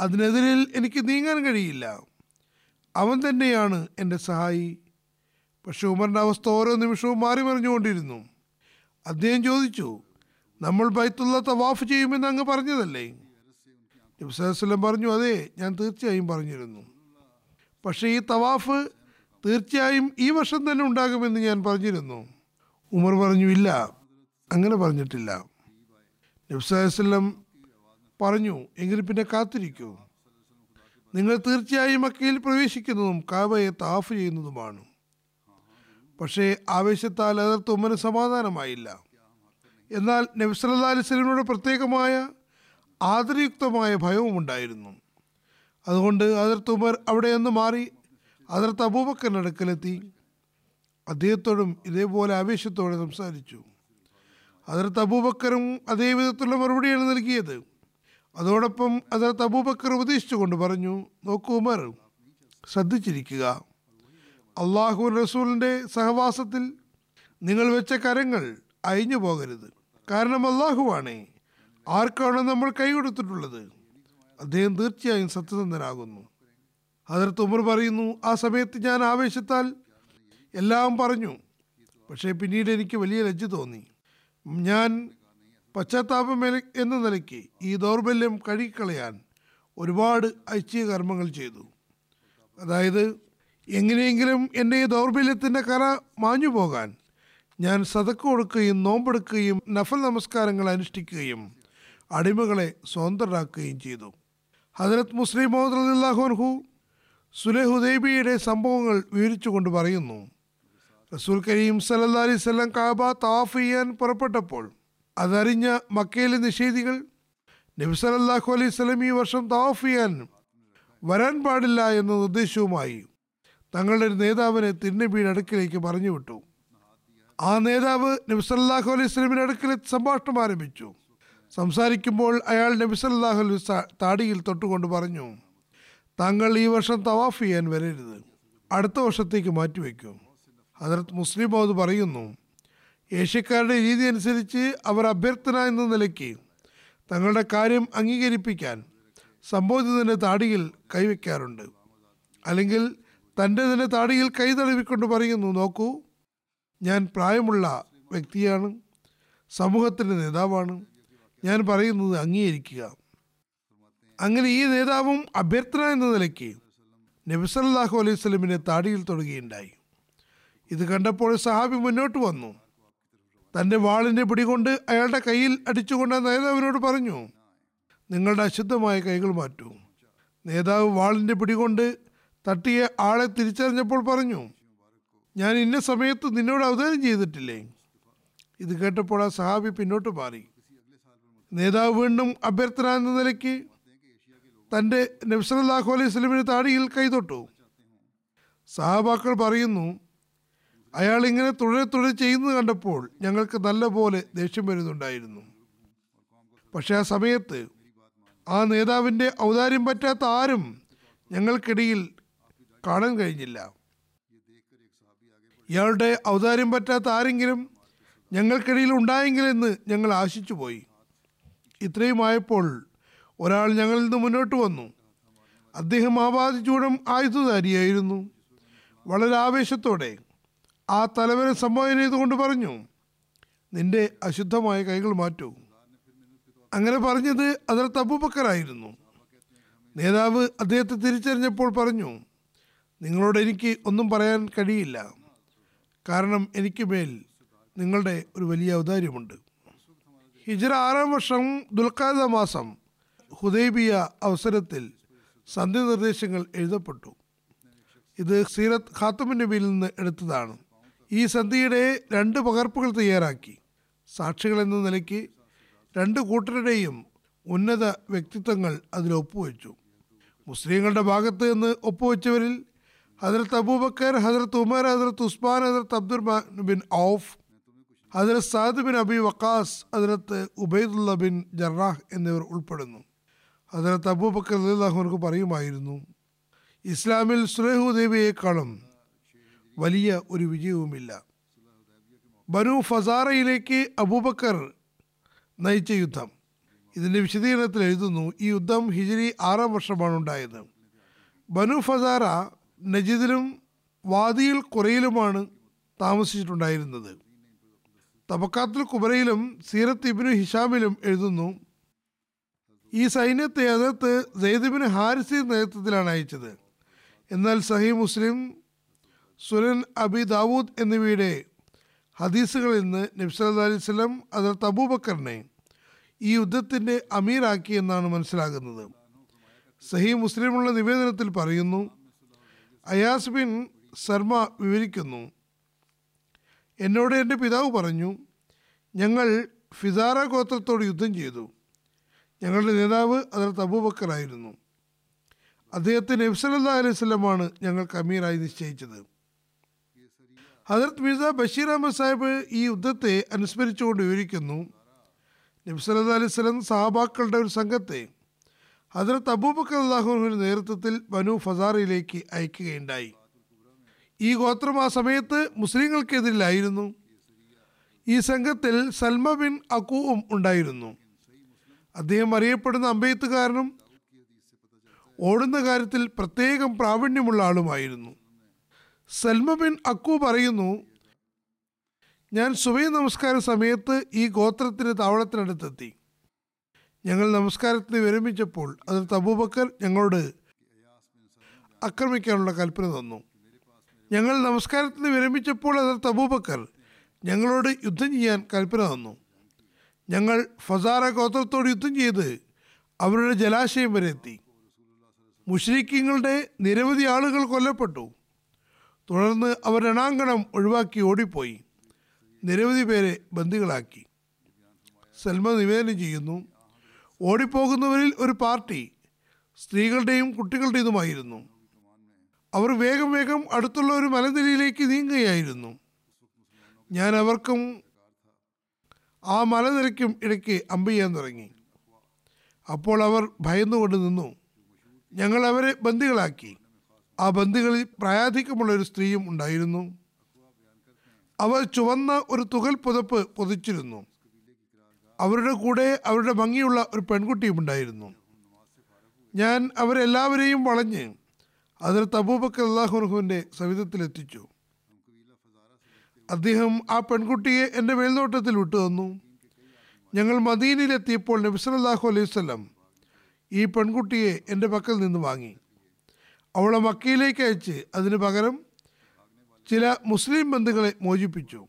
അതിനെതിരിൽ എനിക്ക് നീങ്ങാൻ കഴിയില്ല. അവൻ തന്നെയാണ് എന്റെ സഹായി. പക്ഷെ ഉമറിന്റെ അവസ്ഥ ഓരോ നിമിഷവും മാറി മറിഞ്ഞുകൊണ്ടിരുന്നു. അദ്ദേഹം ചോദിച്ചു നമ്മൾ ബൈത്തുള്ള തവാഫ് ചെയ്യുമെന്ന് അങ്ങ് പറഞ്ഞതല്ലേ? നബ്സലം പറഞ്ഞു അതെ ഞാൻ തീർച്ചയായും പറഞ്ഞിരുന്നു. പക്ഷേ ഈ തവാഫ് തീർച്ചയായും ഈ വർഷം തന്നെ ഉണ്ടാകുമെന്ന് ഞാൻ പറഞ്ഞിരുന്നു. ഉമർ പറഞ്ഞു ഇല്ല അങ്ങനെ പറഞ്ഞിട്ടില്ല. നബ്സലം പറഞ്ഞു എങ്കിൽ പിന്നെ കാത്തിരിക്കൂ. നിങ്ങൾ തീർച്ചയായും മക്കയിൽ പ്രവേശിക്കുന്നതും കാബയെ താഫ് ചെയ്യുന്നതുമാണ്. പക്ഷേ ആവേശത്താൽ അതിർത്ത് ഉമ്മന് സമാധാനമായില്ല. എന്നാൽ നബ്സല്ലാ അലിസ്ലിനോട് പ്രത്യേകമായ ആദരയുക്തമായ ഭയവും ഉണ്ടായിരുന്നു. അതുകൊണ്ട് അതിർത്ത് ഉമർ അവിടെ നിന്ന് മാറി അതിർത്ത് അബൂബക്കറിന്റെ അടുക്കലെത്തി. അദ്ദേഹത്തോടും ഇതേപോലെ ആവേശത്തോടെ സംസാരിച്ചു. അതിർത്ത് അബൂബക്കറും അതേ വിധത്തിലുള്ള മറുപടിയാണ് നൽകിയത്. അതോടൊപ്പം അതിർത്ത് അബൂബക്കർ ഉപദേശിച്ചുകൊണ്ട് പറഞ്ഞു നോക്കൂ ഉമർ ശ്രദ്ധിച്ചിരിക്കുക. അള്ളാഹു റസൂലിന്റെ സഹവാസത്തിൽ നിങ്ങൾ വെച്ച കരങ്ങൾ അയഞ്ഞു പോകരുത്. കാരണം അള്ളാഹുവാണേ ആർക്കാണ് നമ്മൾ കൈ കൊടുത്തിട്ടുള്ളത്. അദ്ദേഹം തീർച്ചയായും സത്യസന്ധനാകുന്നു. അതിർത്ത് ഉമർ പറയുന്നു ആ സമയത്ത് ഞാൻ ആവേശത്താൽ എല്ലാം പറഞ്ഞു. പക്ഷേ പിന്നീട് എനിക്ക് വലിയ ലജ്ജ തോന്നി. ഞാൻ പശ്ചാത്താപം എല- എന്ന നിലയ്ക്ക് ഈ ദൗർബല്യം കഴുകിക്കളയാൻ ഒരുപാട് ഐച്ഛിക കർമ്മങ്ങൾ ചെയ്തു. അതായത് എങ്ങനെയെങ്കിലും എന്റെ ഈ ദൗർബല്യത്തിന്റെ കറ മാഞ്ഞു പോകാൻ ഞാൻ സതക്ക് കൊടുക്കുകയും നോമ്പെടുക്കുകയും നഫൽ നമസ്കാരങ്ങൾ അനുഷ്ഠിക്കുകയും അടിമകളെ സ്വതന്ത്രരാക്കുകയും ചെയ്തു. ഹജരത് മുസ്ലിം മോഹൻ അള്ളാഹുൻഹു സുലഹുദൈബിയുടെ സംഭവങ്ങൾ വിവരിച്ചുകൊണ്ട് പറയുന്നു. റസൂൽ കരീം സല്ല അലൈഹി വസല്ലം കാബ തവാഫ് ചെയ്യാൻ പുറപ്പെട്ടപ്പോൾ അതറിഞ്ഞ മക്കയിലെ നിഷേധികൾ നബി സല്ലല്ലാഹു അലൈഹി സ്വലം ഈ വർഷം തവാഫ് ചെയ്യാൻ വരാൻ പാടില്ല എന്ന നിർദ്ദേശവുമായി തങ്ങളുടെ ഒരു നേതാവിനെ തിരുനബിയുടെ അടുക്കിലേക്ക് പറഞ്ഞു വിട്ടു ആ നേതാവ് നബി സല്ലല്ലാഹു അലൈഹി സ്വലമിന്റെ അടുക്കൽ സംഭാഷണം ആരംഭിച്ചു. സംസാരിക്കുമ്പോൾ അയാൾ നബി സല്ലല്ലാഹു അലൈഹി താടിയിൽ തൊട്ടുകൊണ്ട് പറഞ്ഞു താങ്കൾ ഈ വർഷം തവാഫ് ചെയ്യാൻ വരരുത്. അടുത്ത വർഷത്തേക്ക് മാറ്റിവെക്കും. ഹജറത്ത് മുസ്ലിം മോദ് പറയുന്നു ഏഷ്യക്കാരുടെ രീതി അനുസരിച്ച് അവർ അഭ്യർത്ഥന എന്ന നിലയ്ക്ക് തങ്ങളുടെ കാര്യം അംഗീകരിപ്പിക്കാൻ സംബോധിതന്റെ താടിയിൽ കൈവയ്ക്കാറുണ്ട് അല്ലെങ്കിൽ തന്റെ തന്നെ താടിയിൽ കൈ തടവിക്കൊണ്ട് പറയുന്നു നോക്കൂ ഞാൻ പ്രായമുള്ള വ്യക്തിയാണ് സമൂഹത്തിന്റെ നേതാവാണ്. ഞാൻ പറയുന്നത് അംഗീകരിക്കുക. അങ്ങനെ ഈ നേതാവും അഭ്യർത്ഥന എന്ന നിലയ്ക്ക് നബിസല്ലാഹു അലൈഹി സ്വലമിനെ താടിയിൽ തൊടുകയുണ്ടായി. ഇത് കണ്ടപ്പോൾ സഹാബി മുന്നോട്ട് വന്നു. തന്റെ വാളിന്റെ പിടികൊണ്ട് അയാളുടെ കയ്യിൽ അടിച്ചുകൊണ്ട് നേതാവിനോട് പറഞ്ഞു നിങ്ങളുടെ അശുദ്ധമായ കൈകൾ മാറ്റൂ. നേതാവ് വാളിന്റെ പിടികൊണ്ട് തട്ടിയ ആളെ തിരിച്ചറിഞ്ഞപ്പോൾ പറഞ്ഞു ഞാൻ ഇന്ന സമയത്ത് നിന്നോട് അവതാരം ചെയ്തിട്ടില്ലേ? ഇത് കേട്ടപ്പോൾ ആ സഹാബി പിന്നോട്ട് മാറി. നേതാവ് വീണ്ടും അഭ്യർത്ഥന എന്ന നിലയ്ക്ക് തന്റെ നബ്സലാഹു അലൈഹി സ്വലമിന് താടിയിൽ കൈതൊട്ടു സഹാബാക്കൾ പറയുന്നു അയാൾ ഇങ്ങനെ തുടരെ തുടരെ ചെയ്യുന്നത് കണ്ടപ്പോൾ ഞങ്ങൾക്ക് നല്ലപോലെ ദേഷ്യം വരുന്നുണ്ടായിരുന്നു. പക്ഷെ ആ സമയത്ത് ആ നേതാവിന്റെ ഔദാര്യം പറ്റാത്ത ആരും ഞങ്ങൾക്കിടയിൽ കാണാൻ കഴിഞ്ഞില്ല. ഇയാളുടെ ഔദാര്യം പറ്റാത്ത ആരെങ്കിലും ഞങ്ങൾക്കിടയിൽ ഉണ്ടായെങ്കിലെന്ന് ഞങ്ങൾ ആശിച്ചു പോയി. ഇത്രയുമായപ്പോൾ ഒരാൾ ഞങ്ങളിൽ നിന്ന് മുന്നോട്ട് വന്നു. അദ്ദേഹം ആപാതിച്ചൂടം ആയുധധാരിയായിരുന്നു. വളരെ ആവേശത്തോടെ ആ തലവനെ സംബോധന ചെയ്തുകൊണ്ട് പറഞ്ഞു നിന്റെ അശുദ്ധമായ കൈകൾ മാറ്റൂ. അങ്ങനെ പറഞ്ഞത് അതിർത്ത് അബൂബക്കറായിരുന്നു. നേതാവ് അദ്ദേഹത്തെ തിരിച്ചറിഞ്ഞപ്പോൾ പറഞ്ഞു നിങ്ങളോട് എനിക്ക് ഒന്നും പറയാൻ കഴിയില്ല. കാരണം എനിക്ക് മേൽ നിങ്ങളുടെ ഒരു വലിയ ഔദാര്യമുണ്ട്. ഹിജറ ആറാം വർഷം ദുൽഖാദ മാസം ഹുദൈബിയ അവസരത്തിൽ സന്ധി നിർദ്ദേശങ്ങൾ എഴുതപ്പെട്ടു. ഇത് സീറത്ത് ഖാത്തമിൻ നബിയിൽ നിന്ന് എടുത്തതാണ്. ഈ സന്ധിയുടെ രണ്ട് പകർപ്പുകൾ തയ്യാറാക്കി. സാക്ഷികൾ എന്ന നിലയ്ക്ക് രണ്ട് കൂട്ടരുടെയും ഉന്നത വ്യക്തിത്വങ്ങൾ അതിൽ ഒപ്പുവെച്ചു. മുസ്ലിങ്ങളുടെ ഭാഗത്ത് നിന്ന് ഒപ്പുവെച്ചവരിൽ ഹജറത്ത് അബൂബക്കർ ഹജറത്ത് ഉമർ ഹജറത്ത് ഉസ്മാൻ ഹജറത്ത് അബ്ദുൽ ബിൻ ഔഫ് ഹജറത്ത് സാദ് ബിൻ അബി വക്കാസ് ഹജറത്ത് ഉബൈദുല്ല ബിൻ ജറാഹ് എന്നിവർ ഉൾപ്പെടുന്നു. ഹജറത്ത് അബൂബക്കർ അള്ളാഹുനക്ക് പറയുമായിരുന്നു ഇസ്ലാമിൽ സുലഹു ദേവിയേക്കാളും വലിയ ഒരു വിജയവുമില്ല. ബനു ഫസാറയിലേക്ക് അബൂബക്കർ നയിച്ച യുദ്ധം. ഇതിന്റെ വിശദീകരണത്തിൽ എഴുതുന്നു ഈ യുദ്ധം ഹിജരി ആറാം വർഷമാണ് ഉണ്ടായത്. ബനു ഫസാറ നജിദിലും വാദിയിൽ കുറയിലുമാണ് താമസിച്ചിട്ടുണ്ടായിരുന്നത്. തബക്കാത്തുൽ കുബറയിലും സീറത്ത് ഇബിനു ഹിഷാമിലും എഴുതുന്നു ഈ സൈന്യത്തെ അതിർത്ത് സെയ്ദിബിന് ഹാരിസി നേതൃത്വത്തിലാണ് അയച്ചത്. എന്നാൽ സഹി മുസ്ലിം സുനൻ അബി ദാവൂദ് എന്നിവയുടെ ഹദീസുകളിൽ നിന്ന് നബ്സല്ലാ അലൈഹി സ്വലം അതിർത്ത് അബൂബക്കറിനെ ഈ യുദ്ധത്തിന്റെ അമീറാക്കി എന്നാണ് മനസ്സിലാകുന്നത്. സഹി മുസ്ലിമുള്ള നിവേദനത്തിൽ പറയുന്നു അയാസ് ബിൻ ശർമ്മ വിവരിക്കുന്നു. എന്നോട് എന്റെ പിതാവ് പറഞ്ഞു ഞങ്ങൾ ഫിസാറ ഗോത്രത്തോട് യുദ്ധം ചെയ്തു. ഞങ്ങളുടെ നേതാവ് അതിർത്ത് അബൂബക്കറായിരുന്നു. അദ്ദേഹത്തിന് നബ്സല്ലാ അലൈഹി സ്വലമാണ് ഞങ്ങൾക്ക് കമീറായി നിശ്ചയിച്ചത്. ഹജറത് മിർസ ബഷീർ അഹമ്മദ് സാഹിബ് ഈ യുദ്ധത്തെ അനുസ്മരിച്ചുകൊണ്ട് വിവരിക്കുന്നു നബ്സല്ലാ അലൈഹി സ്വലം സഹാബാക്കളുടെ ഒരു സംഘത്തെ ഹജറത്ത് അബൂബക്കർ അള്ളാഹുവിന്റെ നേതൃത്വത്തിൽ ബനു ഫസാറയിലേക്ക് അയക്കുകയുണ്ടായി. ഈ ഗോത്രം ആ സമയത്ത് മുസ്ലിങ്ങൾക്കെതിരിലായിരുന്നു. ഈ സംഘത്തിൽ സൽമ ബിൻ അക്കൂവും ഉണ്ടായിരുന്നു. അദ്ദേഹം അറിയപ്പെടുന്ന അമ്പെയ്ത്തുകാരനും ഓടുന്ന കാര്യത്തിൽ പ്രത്യേകം പ്രാവീണ്യമുള്ള ആളുമായിരുന്നു. സൽമ ബിൻ അക്കൂ പറയുന്നു ഞാൻ സുബൈ നമസ്കാര സമയത്ത് ഈ ഗോത്രത്തിന് താവളത്തിനടുത്തെത്തി. ഞങ്ങൾ നമസ്കാരത്തിന് വിരമിച്ചപ്പോൾ അതിൽ തബൂബക്കർ ഞങ്ങളോട് ആക്രമിക്കാനുള്ള കൽപ്പന തന്നു. ഞങ്ങൾ നമസ്കാരത്തിന് വിരമിച്ചപ്പോൾ അതിൽ തബൂബക്കർ ഞങ്ങളോട് യുദ്ധം ചെയ്യാൻ കൽപ്പന തന്നു. ഞങ്ങൾ ഫസാറ ഗോത്രത്തോട് യുദ്ധം ചെയ്ത് അവരുടെ ജലാശയം വരെ എത്തി. മുഷ്രീഖ്യങ്ങളുടെ നിരവധി ആളുകൾ കൊല്ലപ്പെട്ടു. തുടർന്ന് അവർ രണാങ്കണം ഒഴിവാക്കി ഓടിപ്പോയി. നിരവധി പേരെ ബന്ദികളാക്കി. സൽമ നിവേദനം ചെയ്യുന്നു. ഓടിപ്പോകുന്നവരിൽ ഒരു പാർട്ടി സ്ത്രീകളുടെയും കുട്ടികളുടേതുമായിരുന്നു അവർ വേഗം വേഗം അടുത്തുള്ള ഒരു മലനിരയിലേക്ക് നീങ്ങുകയായിരുന്നു. ഞാൻ അവർക്കും ആ മലനിരയ്ക്കും ഇടയ്ക്ക് അമ്പ് ചെയ്യാൻ തുടങ്ങി. അപ്പോൾ അവർ ഭയന്നുകൊണ്ട് നിന്നു. ഞങ്ങൾ അവരെ ബന്ദികളാക്കി. ആ ബന്ദികളിൽ പ്രായാധിക്യമുള്ള ഒരു സ്ത്രീയും ഉണ്ടായിരുന്നു. അവർ ചുവന്ന ഒരു തുകൽ പുതപ്പ് പൊതിച്ചിരുന്നു. അവരുടെ കൂടെ അവരുടെ ഭംഗിയുള്ള ഒരു പെൺകുട്ടിയും ഉണ്ടായിരുന്നു. ഞാൻ അവരെല്ലാവരെയും വളഞ്ഞ് അതിൽ തബൂബക്കർ അള്ളാഹുനുഹുവിന്റെ സവിധത്തിലെത്തിച്ചു. അദ്ദേഹം ആ പെൺകുട്ടിയെ എന്റെ മേൽനോട്ടത്തിൽ വിട്ടുതന്നു. ഞങ്ങൾ മദീനയിലെത്തിയപ്പോൾ നബി സല്ലല്ലാഹു അലൈഹി സ്വലം ഈ പെൺകുട്ടിയെ എന്റെ പക്കൽ നിന്ന് വാങ്ങി. അവളെ മക്കയിലേക്ക് അയച്ച് അതിന് പകരം ചില മുസ്ലിം ബന്ധുക്കളെ മോചിപ്പിച്ചു.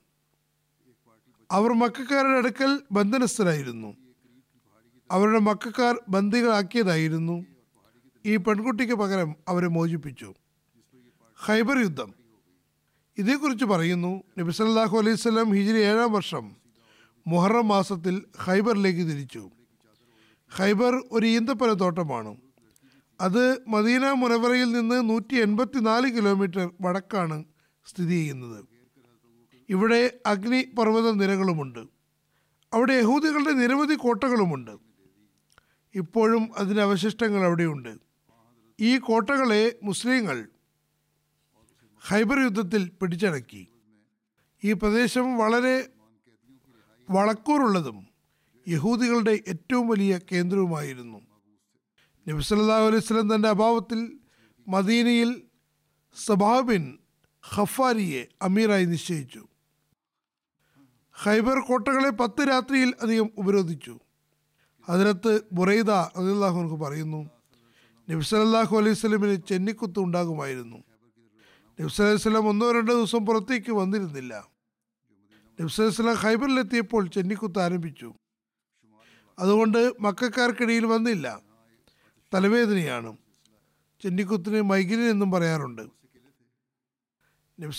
അവർ മക്കാരുടെ അടുക്കൽ ബന്ധനസ്ഥരായിരുന്നു. അവരുടെ മക്കാർ ബന്ദികളാക്കിയതായിരുന്നു. ഈ പെൺകുട്ടിക്ക് പകരം അവരെ മോചിപ്പിച്ചു. ഹൈബർ യുദ്ധം. ഇതേക്കുറിച്ച് പറയുന്നു നബി സല്ലല്ലാഹു അലൈഹി സ്വലം ഹിജിരി ഏഴാം വർഷം മുഹറം മാസത്തിൽ ഹൈബറിലേക്ക് തിരിച്ചു. ഹൈബർ ഒരു ഈന്തപ്പന തോട്ടമാണ് അത് മദീന മുനവറയിൽ നിന്ന് നൂറ്റി എൺപത്തി നാല് കിലോമീറ്റർ വടക്കാണ് സ്ഥിതി ചെയ്യുന്നത്. ഇവിടെ അഗ്നി പർവത നിരകളുമുണ്ട് അവിടെ യഹൂദികളുടെ നിരവധി കോട്ടകളുമുണ്ട്. ഇപ്പോഴും അതിന്റെ അവശിഷ്ടങ്ങൾ അവിടെയുണ്ട്. ഈ കോട്ടകളെ മുസ്ലിങ്ങൾ ഹൈബർ യുദ്ധത്തിൽ പിടിച്ചടക്കി. ഈ പ്രദേശം വളരെ വളക്കൂറുള്ളതും യഹൂദികളുടെ ഏറ്റവും വലിയ കേന്ദ്രവുമായിരുന്നു. അലൈഹി വസല്ലം തന്റെ അഭാവത്തിൽ മദീനയിൽ സബാബിൻ ഖഫാരിയെ അമീറായി നിശ്ചയിച്ചു. ഖൈബർ കോട്ടകളെ പത്ത് രാത്രിയിൽ അധികം ഉപരോധിച്ചു. അതിനകത്ത് ബുറൈദ റളിയല്ലാഹു പറയുന്നു നബ്സലല്ലാഹു അലൈഹി സ്വലമിന് ചെന്നിക്കുത്ത് ഉണ്ടാകുമായിരുന്നു. നബി സല്ലല്ലാഹു അലൈഹി സ്വലം ഒന്നോ രണ്ടോ ദിവസം പുറത്തേക്ക് വന്നിരുന്നില്ല. നബി സല്ലല്ലാഹു അലൈഹി വസല്ലം ഖൈബറിലെത്തിയപ്പോൾ ചെന്നിക്കുത്ത് ആരംഭിച്ചു. അതുകൊണ്ട് മക്കാർക്കിടയിൽ വന്നില്ല. തലവേദനയാണ്. ചെന്നിക്കുത്തിന് മൈഗ്രീൻ എന്നും പറയാറുണ്ട്. നബി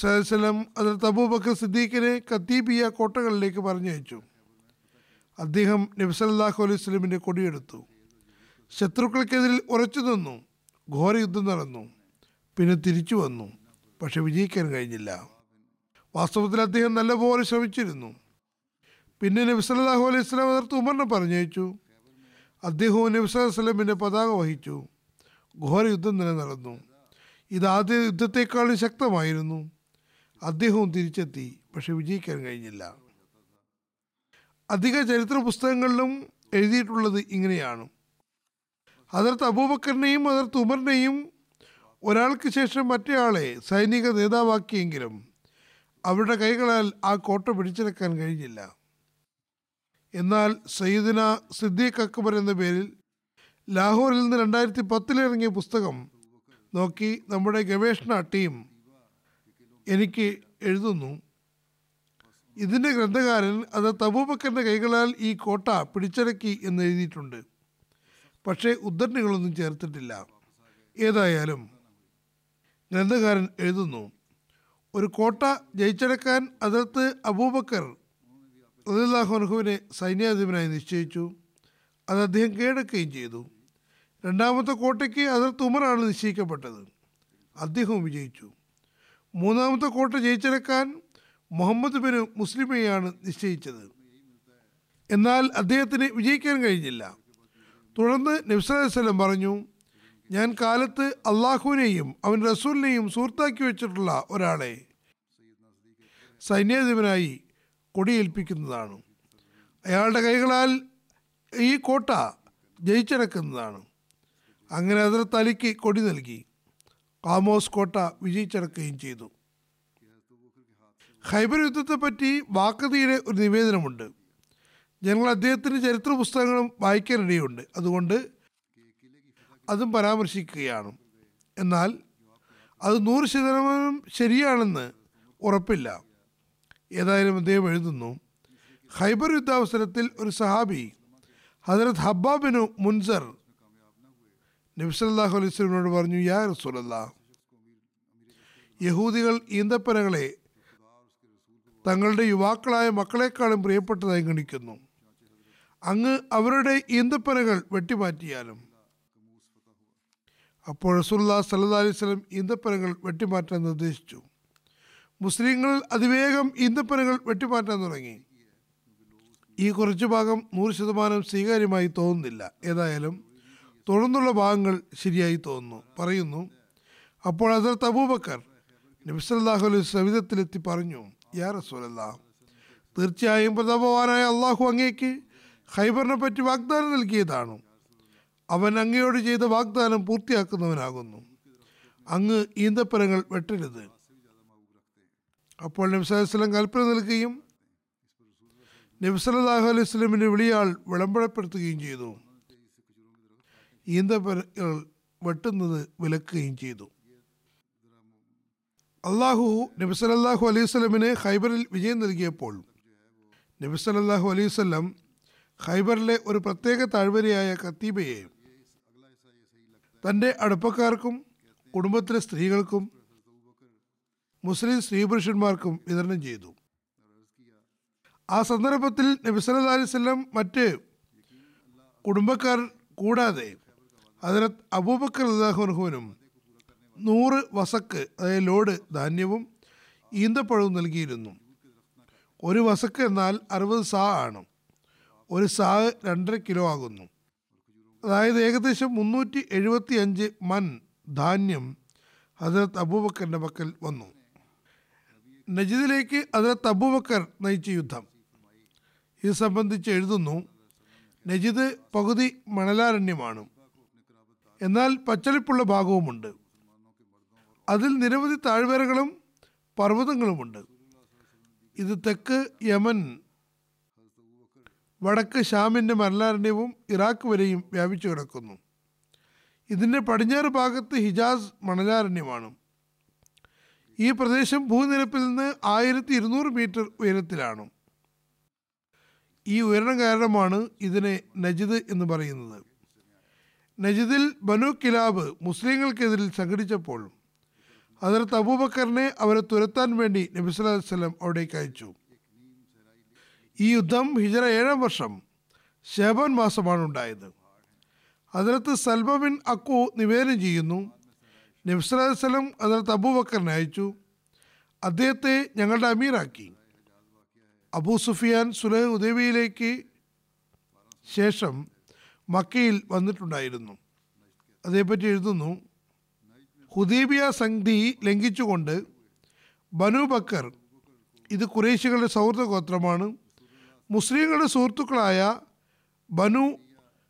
അതിർത്ത് അബൂബക്കർ സിദ്ദീഖിനെ കത്തീബിയ കോട്ടകളിലേക്ക് പറഞ്ഞയച്ചു. അദ്ദേഹം നബി സല്ലല്ലാഹു അലൈഹി സ്വലമിന്റെ കൊടിയെടുത്തു. ശത്രുക്കൾക്കെതിരിൽ ഉറച്ചു നിന്നു. ഘോര യുദ്ധം നടന്നു. പിന്നെ തിരിച്ചു വന്നു. പക്ഷെ വിജയിക്കാൻ കഴിഞ്ഞില്ല. വാസ്തവത്തിൽ അദ്ദേഹം നല്ലപോലെ ശ്രമിച്ചിരുന്നു. പിന്നെ നബി സല്ലല്ലാഹു അലൈഹി വസല്ലം അതിർത്ത് ഉമറിനെ പറഞ്ഞയച്ചു. അദ്ദേഹവും നബി സല്ലല്ലാഹു അലൈഹി വസല്ലമിന്റെ പതാക വഹിച്ചു. ഘോര യുദ്ധം തന്നെ നടന്നു ഇത് ആദ്യ യുദ്ധത്തെക്കാളും ശക്തമായിരുന്നു. അദ്ദേഹവും തിരിച്ചെത്തി പക്ഷെ വിജയിക്കാൻ കഴിഞ്ഞില്ല. അധിക ചരിത്ര പുസ്തകങ്ങളിലും എഴുതിയിട്ടുള്ളത് ഇങ്ങനെയാണ്. അതിർത്ത് അബൂബക്കറിനെയും അതിർത്ത് ഉമറിനെയും ഒരാൾക്ക് ശേഷം മറ്റേയാളെ സൈനിക നേതാവാക്കിയെങ്കിലും അവരുടെ കൈകളാൽ ആ കോട്ട പിടിച്ചെടുക്കാൻ കഴിഞ്ഞില്ല. എന്നാൽ സയ്യിദിന സിദ്ദീഖ് അക്ബർ എന്ന പേരിൽ ലാഹോറിൽ നിന്ന് രണ്ടായിരത്തി പത്തിലിറങ്ങിയ പുസ്തകം നോക്കി നമ്മുടെ ഗവേഷണ ടീം എനിക്ക് എഴുതുന്നു. ഇതിന്റെ ഗ്രന്ഥകാരൻ അത് തബൂബക്കറിന്റെ കൈകളാൽ ഈ കോട്ട പിടിച്ചടക്കി എന്ന് എഴുതിയിട്ടുണ്ട്. പക്ഷേ ഉദ്ധരണികളൊന്നും ചേർത്തിട്ടില്ല. ഏതായാലും ഗ്രന്ഥകാരൻ എഴുതുന്നു. ഒരു കോട്ട ജയിച്ചടക്കാൻ അതിർത്ത് അബൂബക്കർ റദില്ലാഹുനുഹുവിനെ സൈന്യാധിപനായി നിശ്ചയിച്ചു. അത് അദ്ദേഹം കീഴടക്കുകയും ചെയ്തു. രണ്ടാമത്തെ കോട്ടയ്ക്ക് അതിർത്ത് ഉമറാണ് നിശ്ചയിക്കപ്പെട്ടത്. അദ്ദേഹവും വിജയിച്ചു. മൂന്നാമത്തെ കോട്ട ജയിച്ചെടുക്കാൻ മുഹമ്മദ് ബിന് മുസ്ലിമയാണ് നിശ്ചയിച്ചത്. എന്നാൽ അദ്ദേഹത്തിന് വിജയിക്കാൻ കഴിഞ്ഞില്ല. തുടർന്ന് നബ്സലം പറഞ്ഞു ഞാൻ കാലത്ത് അള്ളാഹുവിനെയും അവൻ റസൂലിനെയും സുഹൃത്താക്കി വെച്ചിട്ടുള്ള ഒരാളെ സൈന്യാധിപനായി കൊടിയേൽപ്പിക്കുന്നതാണ്. അയാളുടെ കൈകളാൽ ഈ കോട്ട ജയിച്ചടക്കുന്നതാണ്. അങ്ങനെ അതിൽ തലിക്ക് കൊടി നൽകി. കാമോസ് കോട്ട വിജയിച്ചടക്കുകയും ചെയ്തു. ഖൈബർ യുദ്ധത്തെപ്പറ്റി വാക്കതിയുടെ ഒരു നിവേദനമുണ്ട്. ഞങ്ങൾ അദ്ദേഹത്തിന്റെ ചരിത്ര പുസ്തകങ്ങളും വായിക്കാനിടയുണ്ട്. അതുകൊണ്ട് അതും പരാമർശിക്കുകയാണ്. എന്നാൽ അത് നൂറ് ശതമാനം ശരിയാണെന്ന് ഉറപ്പില്ല. ഏതായാലും അദ്ദേഹം എഴുതുന്നു ഖൈബർ യുദ്ധാവസരത്തിൽ ഒരു സഹാബി ഹജറത് ഹബ്ബാബിനു മുൻസർ നബ്സല്ലാഹു അലൈഹി സ്വലമിനോട് പറഞ്ഞു യാ റസൂലല്ലാ യഹൂദികൾ ഈന്തപ്പനകളെ തങ്ങളുടെ യുവാക്കളായ മക്കളെക്കാളും പ്രിയപ്പെട്ടതായി ഗണിക്കുന്നു. അങ്ങ് അവരുടെ ഈന്തപ്പനകൾ വെട്ടിമാറ്റിയാലും. അപ്പോൾ റസൂല്ലാ സല്ലാ അലൈഹി സ്വലം ഈന്തപ്പനകൾ വെട്ടിമാറ്റാൻ നിർദ്ദേശിച്ചു. മുസ്ലിങ്ങൾ അതിവേഗം ഈന്തപ്പനകൾ വെട്ടിമാറ്റാൻ തുടങ്ങി. ഈ കുറച്ചു ഭാഗം നൂറ് ശതമാനം സ്വീകാര്യമായി തോന്നുന്നില്ല. ഏതായാലും തുടർന്നുള്ള ഭാഗങ്ങൾ ശരിയായി തോന്നുന്നു. പറയുന്നു അപ്പോൾ അതിർത്ത് അബൂബക്കർ നബിസല്ലാഹു അലൈഹി സവിധത്തിലെത്തി പറഞ്ഞു യാ റസൂലല്ലാ തീർച്ചയായും പ്രതാപവാനായ അള്ളാഹു അങ്ങേക്ക് ഖൈബറിനെ പറ്റി വാഗ്ദാനം നൽകിയതാണ്. അവൻ അങ്ങയോട് ചെയ്ത വാഗ്ദാനം പൂർത്തിയാക്കുന്നവനാകുന്നു. അങ്ങ് ഈന്തപ്പനങ്ങൾ വെട്ടരുത്. അപ്പോൾ നബ്സലം കൽപ്പന നൽകുകയും നബ്സലാഹു അലൈഹി സ്വലമിന്റെ വിളിയാൾ വിളംബരപ്പെടുത്തുകയും ചെയ്തു. ഈന്തപ്പനകൾ വെട്ടുന്നത് വിലക്കുകയും ചെയ്തു. അള്ളാഹു നബി സലല്ലാഹു അലൈഹി സ്വലമിന് ഖൈബറിൽ വിജയം നൽകിയപ്പോൾ നബി സലല്ലാഹു അലൈഹി സ്വലം ഖൈബറിലെ ഒരു പ്രത്യേക താഴ്വരയായ കത്തീബയെ തന്റെ അടുപ്പക്കാർക്കും കുടുംബത്തിലെ സ്ത്രീകൾക്കും മുസ്ലിം സ്ത്രീ പുരുഷന്മാർക്കും വിതരണം ചെയ്തു. ആ സന്ദർഭത്തിൽ നബി അലൈവല്ലം മറ്റ് കുടുംബക്കാർ കൂടാതെ ഹജറത്ത് അബൂബക്കർ അള്ളാഹുനുഹുവിനും നൂറ് വസക്ക് അതായത് ലോഡ് ധാന്യവും ഈന്തപ്പഴവും നൽകിയിരുന്നു. ഒരു വസക്ക് എന്നാൽ അറുപത് സാ ആണ്. ഒരു സാ രണ്ടര കിലോ ആകുന്നു. അതായത് ഏകദേശം മുന്നൂറ്റി എഴുപത്തി അഞ്ച് മൻ ധാന്യം ഹജറത്ത് അബൂബക്കറിന്റെ പക്കൽ വന്നു. നജിദിലേക്ക് ഹജറത്ത് അബൂബക്കർ നയിച്ച യുദ്ധം. ഇത് സംബന്ധിച്ച് എഴുതുന്നു നജിദ് പകുതി മണലാരണ്യമാണ്. എന്നാൽ പച്ചളിപ്പുള്ള ഭാഗവുമുണ്ട്. അതിൽ നിരവധി താഴ്വരകളും പർവതങ്ങളുമുണ്ട്. ഇത് തെക്ക് യമൻ വടക്ക് ഷാമിന്റെ മരണാരണ്യവും ഇറാഖ് വരെയും വ്യാപിച്ചു കിടക്കുന്നു. ഇതിന്റെ പടിഞ്ഞാറ് ഭാഗത്ത് ഹിജാസ് മണലാരണ്യമാണ്. ഈ പ്രദേശം ഭൂനിരപ്പിൽ നിന്ന് ആയിരത്തി ഇരുന്നൂറ് മീറ്റർ ഉയരത്തിലാണ്. ഈ ഉയരണം കാരണമാണ് ഇതിനെ നജിദ് എന്ന് പറയുന്നത്. നജിദിൽ ബനു കിലാബ് മുസ്ലിങ്ങൾക്കെതിരിൽ സംഘടിച്ചപ്പോൾ അതിർത്ത് അബൂബക്കറിനെ അവരെ തുരത്താൻ വേണ്ടി നബി അലൈഹി വസല്ലം അവിടേക്ക് അയച്ചു. ഈ യുദ്ധം ഹിജറ ഏഴാം വർഷം ഷേബാൻ മാസമാണ് ഉണ്ടായത്. അതിർത്ത് സൽമ ബിൻ അക്കു നിവേദനം ചെയ്യുന്നു. നബി സല്ലല്ലാഹു അലൈഹി അതിർത്ത് അബൂബക്കറിനെ അയച്ചു. അദ്ദേഹത്തെ ഞങ്ങളുടെ അമീറാക്കി. അബൂ സുഫിയാൻ സുലഹ് ഉദയബിയിലേക്ക് ശേഷം മക്കയിൽ വന്നിട്ടുണ്ടായിരുന്നു. അതേപ്പറ്റി എഴുതുന്നു. ഹുദീബിയ സന്ധി ലംഘിച്ചുകൊണ്ട് ബനു ബക്കർ ഇത് കുറേശികളുടെ സൗഹൃദ ഗോത്രമാണ്. മുസ്ലിങ്ങളുടെ സുഹൃത്തുക്കളായ ബനു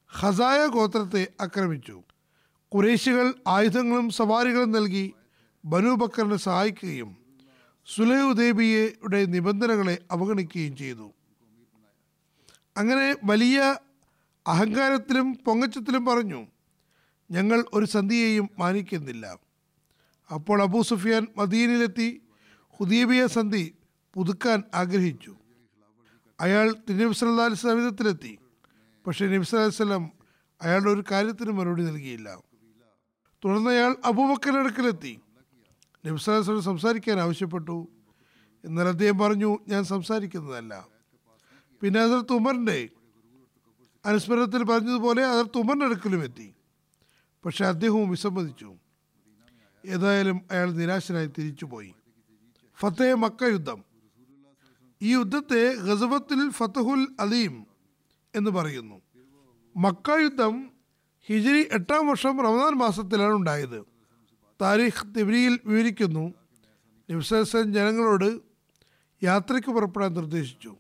ഹസായ ഗോത്രത്തെ ആക്രമിച്ചു. കുറേശികൾ ആയുധങ്ങളും സവാരികളും നൽകി ബനു ബക്കറിനെ സഹായിക്കുകയും സുലൈഹ് ഉദേബിയയുടെ നിബന്ധനകളെ അവഗണിക്കുകയും ചെയ്തു. അങ്ങനെ വലിയ അഹങ്കാരത്തിലും പൊങ്ങച്ചത്തിലും പറഞ്ഞു ഞങ്ങൾ ഒരു സന്ധിയെയും മാനിക്കുന്നില്ല. അപ്പോൾ അബൂ സുഫിയാൻ മദീനിലെത്തി ഹുദീബിയ സന്ധി പുതുക്കാൻ ആഗ്രഹിച്ചു. അയാൾ തിരുനബി സല്ലാ അലൈഹി സമീപത്തിലെത്തി പക്ഷേ നബി സല്ലല്ലാഹു അലൈഹി വസല്ലം അയാളുടെ ഒരു കാര്യത്തിന് മറുപടി നൽകിയില്ല. തുടർന്ന് അയാൾ അബൂബക്കറിന്റെ അടുക്കലെത്തി. നബി സല്ലല്ലാഹു അലൈഹി വസല്ലം സംസാരിക്കാൻ ആവശ്യപ്പെട്ടു. എന്നാൽ അദ്ദേഹം പറഞ്ഞു ഞാൻ സംസാരിക്കുന്നതല്ല. പിന്നെ അതിർത്ത് ഉമറിന്റെ അനുസ്മരണത്തിൽ പറഞ്ഞതുപോലെ അതർ ഉമറിന്റെ അടുക്കലും എത്തി. പക്ഷെ അദ്ദേഹവും വിസമ്മതിച്ചു. ഏതായാലും അയാൾ നിരാശനായി തിരിച്ചുപോയി. ഫത്തേ മക്ക യുദ്ധം. ഈ യുദ്ധത്തെ ഗസബത്തിൽ ഫത്തഹുൽ അലീം എന്ന് പറയുന്നു. മക്ക യുദ്ധം ഹിജിരി എട്ടാം വർഷം റമദാൻ മാസത്തിലാണ് ഉണ്ടായത്. താരിഖ് തിബരിയിൽ വിവരിക്കുന്നു. നബ്സൻ ജനങ്ങളോട് യാത്രയ്ക്ക് പുറപ്പെടാൻ നിർദ്ദേശിച്ചു.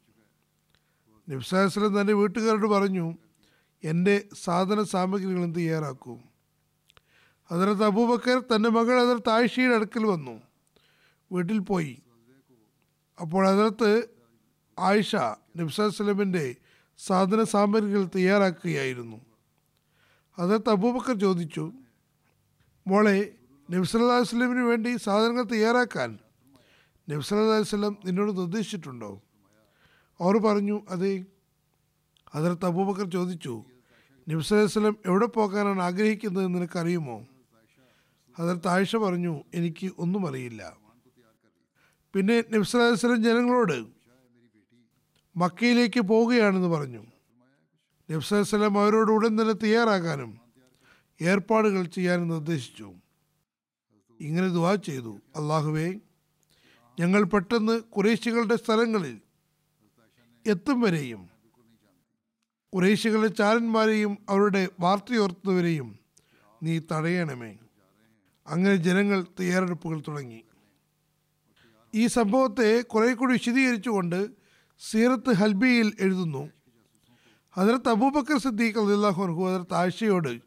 നബ്സാസ്ലം തന്റെ വീട്ടുകാരോട് പറഞ്ഞു എന്റെ സാധന സാമഗ്രികൾ എന്ത് തയ്യാറാക്കൂ? അതിനകത്ത് അബൂബക്കർ തന്റെ മകൾ അതിനകത്ത് ആയിഷയുടെ അടുക്കൽ വന്നു. വീട്ടിൽ പോയി. അപ്പോൾ അതിനകത്ത് ആയിഷ നബ്സാസ്ലമിന്റെ സാധന സാമഗ്രികൾ തയ്യാറാക്കുകയായിരുന്നു. അതിനകത്ത് അബൂബക്കർ ചോദിച്ചു മോളെ നബ്സല്ലാ വസ്ലമിന് വേണ്ടി സാധനങ്ങൾ തയ്യാറാക്കാൻ നബ്സല്ലാ വസ്ലം നിന്നോട് നിർദ്ദേശിച്ചിട്ടുണ്ടോ? അവർ പറഞ്ഞു അതെ അതിർത്ത് അബൂബക്കർ ചോദിച്ചു നിബ്സലം എവിടെ പോകാനാണ് ആഗ്രഹിക്കുന്നത് നിനക്കറിയുമോ? അതിർത്ത് ആയിഷ പറഞ്ഞു എനിക്ക് ഒന്നും അറിയില്ല. പിന്നെ നബ്സലം ജനങ്ങളോട് മക്കയിലേക്ക് പോവുകയാണെന്ന് പറഞ്ഞു. നബ്സലം അവരോട് ഉടൻ തന്നെ തയ്യാറാകാനും ഏർപ്പാടുകൾ ചെയ്യാനും നിർദ്ദേശിച്ചു. ഇങ്ങനെ ദുവാ ചെയ്തു. അള്ളാഹുവേ ഞങ്ങൾ പെട്ടെന്ന് കുറേശികളുടെ സ്ഥലങ്ങളിൽ എത്തും വരെയും കുറേശികളുടെ ചാരന്മാരെയും അവരുടെ വാർത്തയോർത്തുന്നവരെയും നീ തടയണമേ. അങ്ങനെ ജനങ്ങൾ തയ്യാറെടുപ്പുകൾ തുടങ്ങി. ഈ സംഭവത്തെ കുറെ കൂടി വിശദീകരിച്ചുകൊണ്ട് സീറത്ത് ഹൽബിയിൽ എഴുതുന്നു. ഹജറത്ത് അബൂബക്കർ സിദ്ദീഖ് അള്ളാഹു അൻഹു ഹജറത്ത് ആയിഷയോട്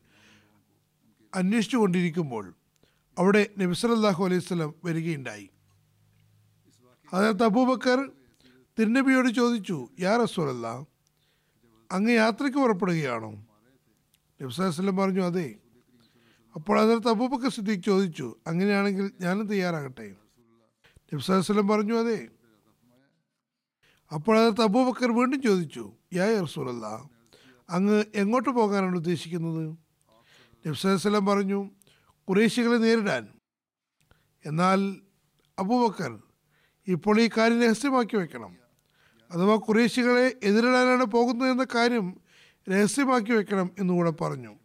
അന്വേഷിച്ചു കൊണ്ടിരിക്കുമ്പോൾ അവിടെ നബിസലല്ലാഹു അലൈഹി സ്വലം വരികയുണ്ടായി. ഹജറത്ത് അബൂബക്കർ തിരുനബിയോട് ചോദിച്ചു യാ റസൂലല്ല അങ്ങ് യാത്രയ്ക്ക് പുറപ്പെടുകയാണോ? നബി സല്ലല്ലാഹു പറഞ്ഞു അതെ. അപ്പോൾ ഹജറത്ത് അബൂബക്കർ സിദ്ദീഖ് ചോദിച്ചു അങ്ങനെയാണെങ്കിൽ ഞാനും തയ്യാറാകട്ടെ? നബി സല്ലല്ലാഹു പറഞ്ഞു അതെ. അപ്പോൾ ഹജറത്ത് അബൂബക്കർ വീണ്ടും ചോദിച്ചു യാ റസൂലല്ല അങ്ങ് എങ്ങോട്ട് പോകാനാണ് ഉദ്ദേശിക്കുന്നത്? നബി സല്ലല്ലാഹു പറഞ്ഞു കുറേശികളെ നേരിടാൻ. എന്നാൽ അബൂബക്കർ ഇപ്പോൾ ഈ കാര്യം രഹസ്യമാക്കി വെക്കണം. അഥവാ കുറേശികളെ എതിരിടാനാണ് പോകുന്നതെന്ന കാര്യം രഹസ്യമാക്കി വെക്കണം എന്നുകൂടെ പറഞ്ഞു.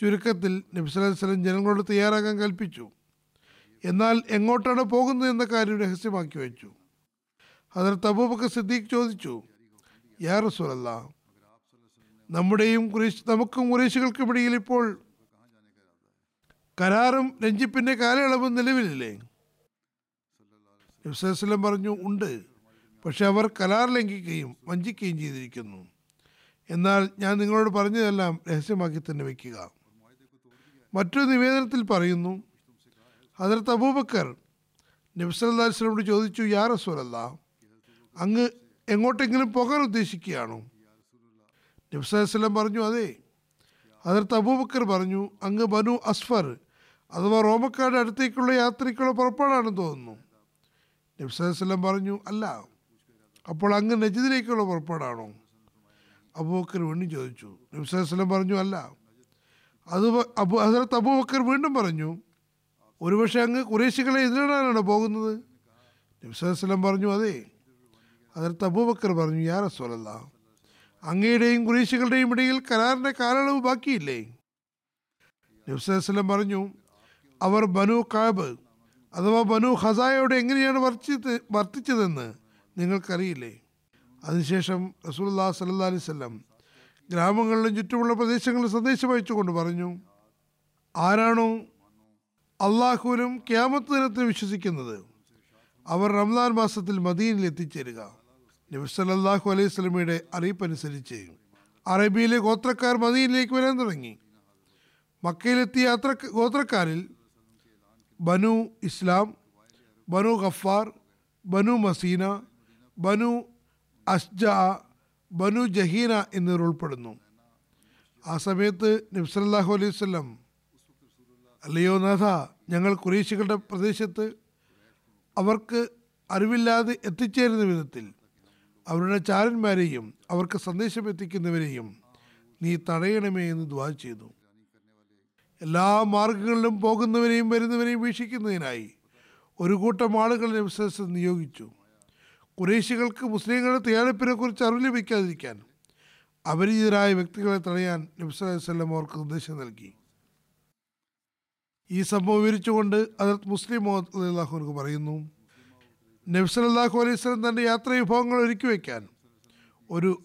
ചുരുക്കത്തിൽ നബി സല്ലല്ലാഹു അലൈഹി വസല്ലം ജനങ്ങളോട് തയ്യാറാകാൻ കൽപ്പിച്ചു. എന്നാൽ എങ്ങോട്ടാണ് പോകുന്നത് എന്ന കാര്യം രഹസ്യമാക്കി വെച്ചു. അതിൽ തബൂബക്ക് സിദ്ദീഖ് ചോദിച്ചു യാ റസൂലല്ല നമ്മുടെയും കുറേശ് നമുക്കും കുറേശികൾക്കും ഇടയിൽ ഇപ്പോൾ കരാറും രഞ്ജിപ്പിന്റെ കാലയളവും നിലവിലില്ലേ? നബ്സലം പറഞ്ഞു ഉണ്ട്. പക്ഷെ അവർ കരാർ ലംഘിക്കുകയും വഞ്ചിക്കുകയും ചെയ്തിരിക്കുന്നു. എന്നാൽ ഞാൻ നിങ്ങളോട് പറഞ്ഞതെല്ലാം രഹസ്യമാക്കി തന്നെ വയ്ക്കുക. മറ്റൊരു നിവേദനത്തിൽ പറയുന്നു ഹജറത്ത് അബൂബക്കർ നബ്സല്ലാസ്ലമോട് ചോദിച്ചു യാ റസൂലല്ല അങ്ങ് എങ്ങോട്ടെങ്കിലും പോകാൻ ഉദ്ദേശിക്കുകയാണോ? നബ്സലം പറഞ്ഞു അതെ. ഹജറത്ത് അബൂബക്കർ പറഞ്ഞു അങ്ങ് ബനു അസ്ഫർ അഥവാ റോമക്കാരുടെ അടുത്തേക്കുള്ള യാത്രയ്ക്കുള്ള പുറപ്പാടാണെന്ന് തോന്നുന്നു. നബ്സലം പറഞ്ഞു അല്ല. അപ്പോൾ അങ്ങ് നജിദിലേക്കുള്ള പുറപ്പാടാണോ? അബൂബക്കർ വീണ്ടും ചോദിച്ചു. നബ്സലം പറഞ്ഞു അല്ല. അത് അബു ഹസരത്ത് അബൂബക്കർ വീണ്ടും പറഞ്ഞു ഒരുപക്ഷെ അങ്ങ് കുറേശികളെ എതിരിടാനാണ് പോകുന്നത്? നബ്സലം പറഞ്ഞു അതെ. ഹസരത്ത് അബൂബക്കർ പറഞ്ഞു യാ റസോലല്ല അങ്ങയുടെയും കുറേശികളുടെയും ഇടയിൽ കരാറിന്റെ കാലയളവ് ബാക്കിയില്ലേ? നബ്സലം പറഞ്ഞു അവർ ബനു കാബ് അഥവാ ബനു ഹസായോട് എങ്ങനെയാണ് വർത്തിച്ചത് വർത്തിച്ചതെന്ന്? നിങ്ങൾക്കറിയില്ലേ? അതിനുശേഷം റസൂല്ലാ സല്ലാ അലൈഹി സ്വല്ലം ഗ്രാമങ്ങളിലും ചുറ്റുമുള്ള പ്രദേശങ്ങളിലും സന്ദേശം അയച്ചുകൊണ്ട് പറഞ്ഞു ആരാണോ അള്ളാഹുവിനും ക്യാമത്ത് ദിനത്തിൽ വിശ്വസിക്കുന്നത് അവർ റംസാൻ മാസത്തിൽ മദീനിൽ എത്തിച്ചേരുക. നബി സല്ലല്ലാഹു അലൈഹി സ്വലമിയുടെ അറിയിപ്പനുസരിച്ച് അറേബ്യയിലെ ഗോത്രക്കാർ മദീനിലേക്ക് വരാൻ തുടങ്ങി. മക്കയിലെത്തിയ യാത്ര ഗോത്രക്കാരിൽ ബനു ഇസ്ലാം ബനു ഗഫാർ ബനു മസീന ബനു അസ്ജ ബനു ജഹീന എന്നിവർ ഉൾപ്പെടുന്നു. ആ സമയത്ത് നബ്സല്ലാഹു അലൈഹി വസല്ലം അല്ലയോ നാഥ ഞങ്ങൾ കുറേശികളുടെ പ്രദേശത്ത് അവർക്ക് അറിവില്ലാതെ എത്തിച്ചേരുന്ന വിധത്തിൽ അവരുടെ ചാരന്മാരെയും അവർക്ക് സന്ദേശം എത്തിക്കുന്നവരെയും നീ തടയണമേ എന്ന് ദ്വാ ചെയ്തു. എല്ലാ മാർഗങ്ങളിലും പോകുന്നവരെയും വരുന്നവരെയും വീക്ഷിക്കുന്നതിനായി ഒരു കൂട്ടം ആളുകളെ നിയോഗിച്ചു. കുറേശികൾക്ക് മുസ്ലിങ്ങളുടെ തയ്യാറെടുപ്പിനെക്കുറിച്ച് അറിവ് ലഭിക്കാതിരിക്കാൻ അപരിചിതരായ വ്യക്തികളെ തടയാൻ നബ്സലം അവർക്ക് നിർദ്ദേശം നൽകി. ഈ സംഭവം വിവരിച്ചുകൊണ്ട് അതിർത്ത് മുസ്ലിം മുഹമ്മദ് അള്ളാഹുനക്ക് പറയുന്നു നബ്സലാഹു അലൈഹി സ്വലം തന്റെ യാത്രാ വിഭവങ്ങൾ ഒരുക്കി വയ്ക്കാൻ ഒരു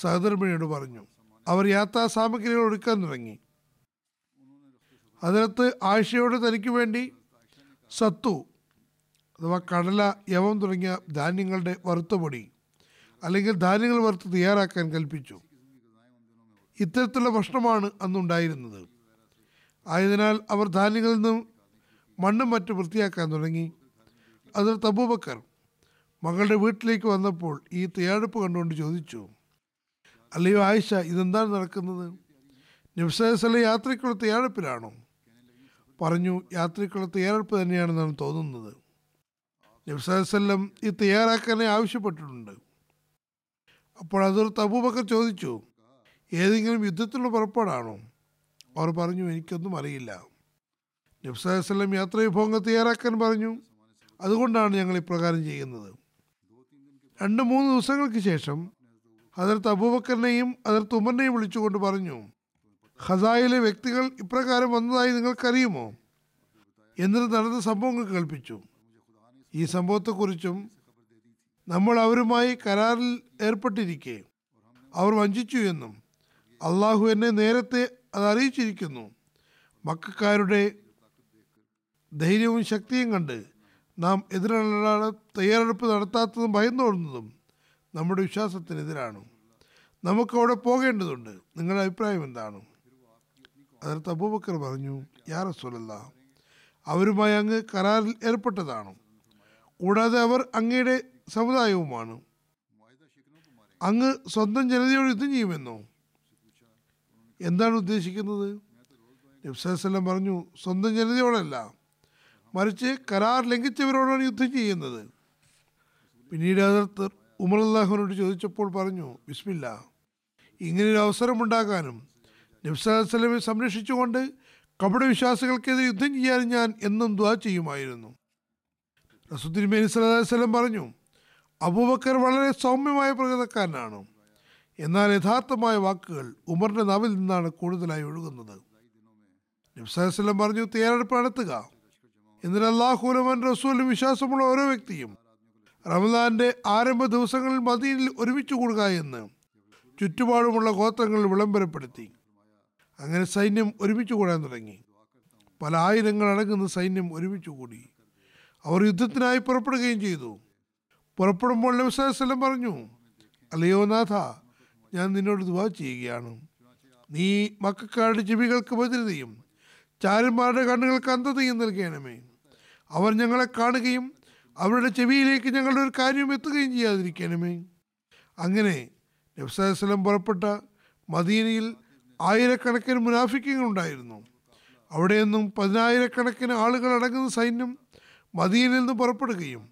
സഹധർമ്മിണിയോട് പറഞ്ഞു. അവർ യാത്രാ സാമഗ്രികൾ ഒരുക്കാൻ തുടങ്ങി. അതിനകത്ത് ആഴ്ചയോട് തനിക്ക് വേണ്ടി സത്തു അഥവാ കടല യവം തുടങ്ങിയ ധാന്യങ്ങളുടെ വറുത്ത പൊടി അല്ലെങ്കിൽ ധാന്യങ്ങൾ വറുത്ത് തയ്യാറാക്കാൻ കൽപ്പിച്ചു. ഇത്തരത്തിലുള്ള ഭക്ഷണമാണ് അന്നുണ്ടായിരുന്നത്. ആയതിനാൽ അവർ ധാന്യങ്ങളിൽ നിന്നും മണ്ണും മറ്റും വൃത്തിയാക്കാൻ തുടങ്ങി. അതിൽ തബൂബക്കർ മകളുടെ വീട്ടിലേക്ക് വന്നപ്പോൾ ഈ തയ്യാറെടുപ്പ് കണ്ടുകൊണ്ട് ചോദിച്ചു അല്ലയോ ആയിഷ ഇതെന്താണ് നടക്കുന്നത്? നിബ്സല യാത്രയ്ക്കുള്ള തയ്യാറെടുപ്പിലാണോ? പറഞ്ഞു യാത്രയ്ക്കുള്ള തയ്യാറെടുപ്പ് തന്നെയാണെന്നാണ് തോന്നുന്നത്. നബ്സല്ലം ഇത് തയ്യാറാക്കാനെ ആവശ്യപ്പെട്ടിട്ടുണ്ട്. അപ്പോൾ അതൊരു തബൂബക്കർ ചോദിച്ചു ഏതെങ്കിലും യുദ്ധത്തിനുള്ള പുറപ്പാടാണോ? അവർ പറഞ്ഞു എനിക്കൊന്നും അറിയില്ല. നബ്സാസ്ല്ലം യാത്ര വിഭവങ്ങൾ തയ്യാറാക്കാൻ പറഞ്ഞു. അതുകൊണ്ടാണ് ഞങ്ങൾ ഇപ്രകാരം ചെയ്യുന്നത്. രണ്ട് മൂന്ന് ദിവസങ്ങൾക്ക് ശേഷം ഹജറത്ത് തബൂബക്കറിനെയും ഹജറത്ത് ഉമറിനെയും വിളിച്ചുകൊണ്ട് പറഞ്ഞു ഖസായിലെ വ്യക്തികൾ ഇപ്രകാരം വന്നതായി നിങ്ങൾക്കറിയുമോ? എന്നിട്ട് നടന്ന സംഭവങ്ങൾ കേൾപ്പിച്ചു. ഈ സംഭവത്തെക്കുറിച്ചും നമ്മൾ അവരുമായി കരാറിൽ ഏർപ്പെട്ടിരിക്കെ അവർ വഞ്ചിച്ചു എന്നും അള്ളാഹു എന്നെ നേരത്തെ അത് അറിയിച്ചിരിക്കുന്നു. മക്കാരുടെ ധൈര്യവും ശക്തിയും കണ്ട് നാം എതിരാള തയ്യാറെടുപ്പ് നടത്താത്തതും ഭയന്നോടുന്നതും നമ്മുടെ വിശ്വാസത്തിനെതിരാണ്. നമുക്ക് അവിടെ പോകേണ്ടതുണ്ട്. നിങ്ങളുടെ അഭിപ്രായം എന്താണ്? അതിർത്ത് അബൂബക്കർ പറഞ്ഞു യാ അവരുമായി അങ്ങ് കരാറിൽ ഏർപ്പെട്ടതാണ്. കൂടാതെ അവർ അങ്ങയുടെ സമുദായവുമാണ്. അങ്ങ് സ്വന്തം ജനതയോട് യുദ്ധം ചെയ്യുമെന്നോ? എന്താണ് ഉദ്ദേശിക്കുന്നത്? നബ്സലം പറഞ്ഞു സ്വന്തം ജനതയോടല്ല മറിച്ച് കരാർ ലംഘിച്ചവരോടാണ് യുദ്ധം ചെയ്യുന്നത്. പിന്നീട് അതിർത്ത് ഉമർ അള്ളാഹുവിനോട് ചോദിച്ചപ്പോൾ പറഞ്ഞു ബിസ്മില്ല ഇങ്ങനൊരു അവസരമുണ്ടാകാനും നബ്സലമെ സംരക്ഷിച്ചുകൊണ്ട് കപട വിശ്വാസികൾക്കെതിരെ യുദ്ധം ചെയ്യാൻ ഞാൻ എന്നും ദ്വാ ചെയ്യുമായിരുന്നു. റസുദ്ദീൻ സ്വലം പറഞ്ഞു അബൂബക്കർ വളരെ സൗമ്യമായ പ്രകൃതക്കാരനാണ്. എന്നാൽ യഥാർത്ഥമായ വാക്കുകൾ ഉമറിന്റെ നാവിൽ നിന്നാണ് കൂടുതലായി ഒഴുകുന്നത്. നബ്സാസ്ലം പറഞ്ഞു തയ്യാറെടുപ്പ് നടത്തുക. എന്നിട്ട് അള്ളാഹുലമൻ റസൂലും വിശ്വാസമുള്ള ഓരോ വ്യക്തിയും റമദാന്റെ ആരംഭ ദിവസങ്ങളിൽ മദീനിൽ ഒരുമിച്ച് കൂടുക എന്ന് ചുറ്റുപാടുമുള്ള ഗോത്രങ്ങൾ വിളംബരപ്പെടുത്തി. അങ്ങനെ സൈന്യം ഒരുമിച്ച് കൂടാൻ തുടങ്ങി. പല ആയിരങ്ങൾ അടങ്ങുന്ന സൈന്യം ഒരുമിച്ച് കൂടി. അവർ യുദ്ധത്തിനായി പുറപ്പെടുകയും ചെയ്തു. പുറപ്പെടുമ്പോൾ നബ്സാസ്ലം പറഞ്ഞു അല്ലയോ നാഥ ഞാൻ നിന്നോട് ദുവാ ചെയ്യുകയാണ്. നീ മക്കാരുടെ ചെവികൾക്ക് ഭദ്രതയും ചാരന്മാരുടെ കണ്ണുകൾക്ക് അന്ധതയും നൽകണമേ. അവർ ഞങ്ങളെ കാണുകയും അവരുടെ ചെവിയിലേക്ക് ഞങ്ങളുടെ ഒരു കാര്യം എത്തുകയും ചെയ്യാതിരിക്കണമേ. അങ്ങനെ നബ്സാസ്ലം പുറപ്പെട്ട മദീനയിൽ ആയിരക്കണക്കിന് മുനാഫിക്കങ്ങൾ ഉണ്ടായിരുന്നു. അവിടെ നിന്നും പതിനായിരക്കണക്കിന് ആളുകൾ അടങ്ങുന്ന സൈന്യം മദീനയിൽ നിന്ന് പുറപ്പെടുകയും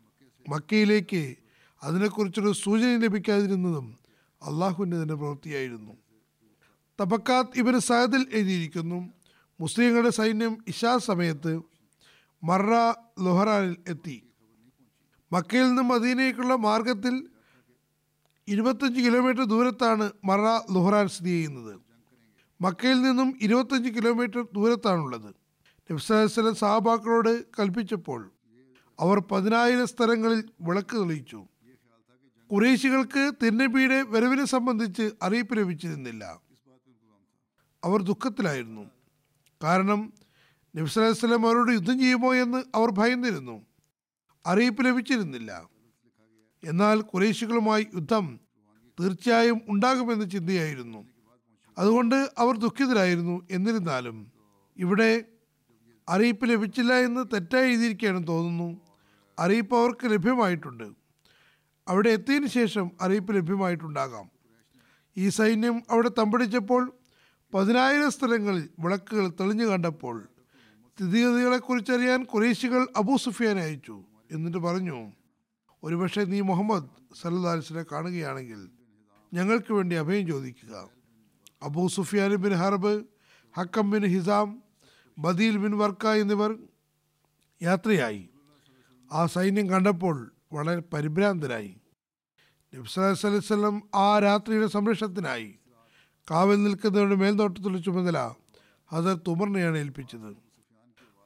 മക്കയിലേക്ക് അതിനെക്കുറിച്ചൊരു സൂചന ലഭിക്കാതിരുന്നതും അള്ളാഹുവിന്റെ തന്നെ പ്രവൃത്തിയായിരുന്നു. തബക്കാത്ത് ഇവന് സഹദിൽ എഴുതിയിരിക്കുന്നു മുസ്ലിങ്ങളുടെ സൈന്യം ഇഷാ സമയത്ത് മറ ലൊഹറാനിൽ എത്തി. മക്കയിൽ നിന്ന് മദീനയ്ക്കുള്ള മാർഗത്തിൽ ഇരുപത്തഞ്ച് കിലോമീറ്റർ ദൂരത്താണ് മറ ലുഹറാൻ സ്ഥിതി ചെയ്യുന്നത്. മക്കയിൽ നിന്നും ഇരുപത്തഞ്ച് കിലോമീറ്റർ ദൂരത്താണുള്ളത്. നബ്സലം സഹബാക്കളോട് കൽപ്പിച്ചപ്പോൾ അവർ പതിനായിരം സ്ഥലങ്ങളിൽ വിളക്ക് തെളിയിച്ചു. കുറേശികൾക്ക് തിന്നബിയുടെ വരവിനെ സംബന്ധിച്ച് അറിയിപ്പ് ലഭിച്ചിരുന്നില്ല. അവർ ദുഃഖത്തിലായിരുന്നു. കാരണം നബ്സലം അവരോട് യുദ്ധം ചെയ്യുമോ എന്ന് അവർ ഭയന്നിരുന്നു. അറിയിപ്പ് ലഭിച്ചിരുന്നില്ല. എന്നാൽ കുറേശികളുമായി യുദ്ധം തീർച്ചയായും ഉണ്ടാകുമെന്ന ചിന്തയായിരുന്നു. അതുകൊണ്ട് അവർ ദുഃഖിതരായിരുന്നു എന്നിരുന്നാലും ഇവിടെ അറിയിപ്പ് ലഭിച്ചില്ല എന്ന് തെറ്റായി എഴുതിയിരിക്കുകയാണെന്ന് തോന്നുന്നു. അറിയിപ്പ് അവർക്ക് ലഭ്യമായിട്ടുണ്ട്. അവിടെ എത്തിയതിന് ശേഷം അറിയിപ്പ് ലഭ്യമായിട്ടുണ്ടാകാം. ഈ സൈന്യം അവിടെ തമ്പടിച്ചപ്പോൾ പതിനായിരം സ്ഥലങ്ങളിൽ വിളക്കുകൾ തെളിഞ്ഞു കണ്ടപ്പോൾ സ്ഥിതിഗതികളെക്കുറിച്ചറിയാൻ കുറേശികൾ അബൂ സുഫിയാനെ അയച്ചു എന്നിട്ട് പറഞ്ഞു ഒരുപക്ഷെ നീ മുഹമ്മദ് സല്ലാസിനെ കാണുകയാണെങ്കിൽ ഞങ്ങൾക്ക് വേണ്ടി അഭയം ചോദിക്കുക. Abu Sufyan bin Harb Hakam bin Hizam Budail bin Warqa എന്നിവർ യാത്രയായി. ആ സൈന്യം കണ്ടപ്പോൾ വളരെ പരിഭ്രാന്തരായി. നബ്സലം ആ രാത്രിയുടെ സംരക്ഷണത്തിനായി കാവൽ നിൽക്കുന്നവരുടെ മേൽനോട്ടത്തിലുള്ള ചുമതല ഹസരത്ത് ഉമറിനെയാണ് ഏൽപ്പിച്ചത്.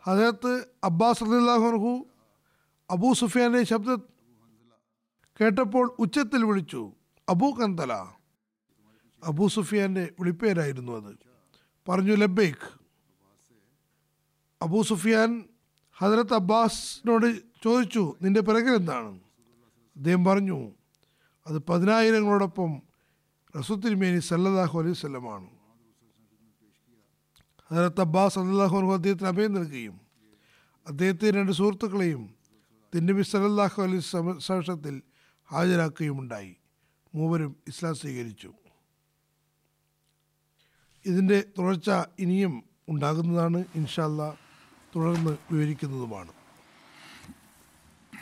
ഹസരത്ത് അബ്ബാസ് അള്ളാഹുർഹു അബൂ സുഫിയാന്റെ ശബ്ദ കേട്ടപ്പോൾ ഉച്ചത്തിൽ വിളിച്ചു അബൂ കന്തല. അബൂ സുഫിയാന്റെ വിളിപ്പേരായിരുന്നു അത്. പറഞ്ഞു ലബേഖ് അബൂ സുഫിയാൻ ഹജരത്ത് അബ്ബാസിനോട് ചോദിച്ചു നിന്റെ പിറകിൽ എന്താണ്? അദ്ദേഹം പറഞ്ഞു അത് പതിനായിരങ്ങളോടൊപ്പം റസുത്തിരിമേനി സല്ലല്ലാഹു അലൈഹി സ്വലമാണ് ഹജറത്ത് അബ്ബാസ് അല്ലാഹു അദ്ദേഹത്തിന് അഭയം നൽകുകയും അദ്ദേഹത്തെ രണ്ട് സുഹൃത്തുക്കളെയും തിന്നബി സലല്ലാഹു അലൈഹി ഹാജരാക്കുകയും ഉണ്ടായി മൂവരും ഇസ്ലാം സ്വീകരിച്ചു. ഇതിന്റെ തുടർച്ച ഇനിയും ഉണ്ടാകുന്നതാണ്. ഇൻഷാല്ല തുടർന്ന് വിവരിക്കുന്നതുമാണ്.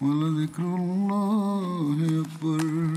ولذكر الله أكبر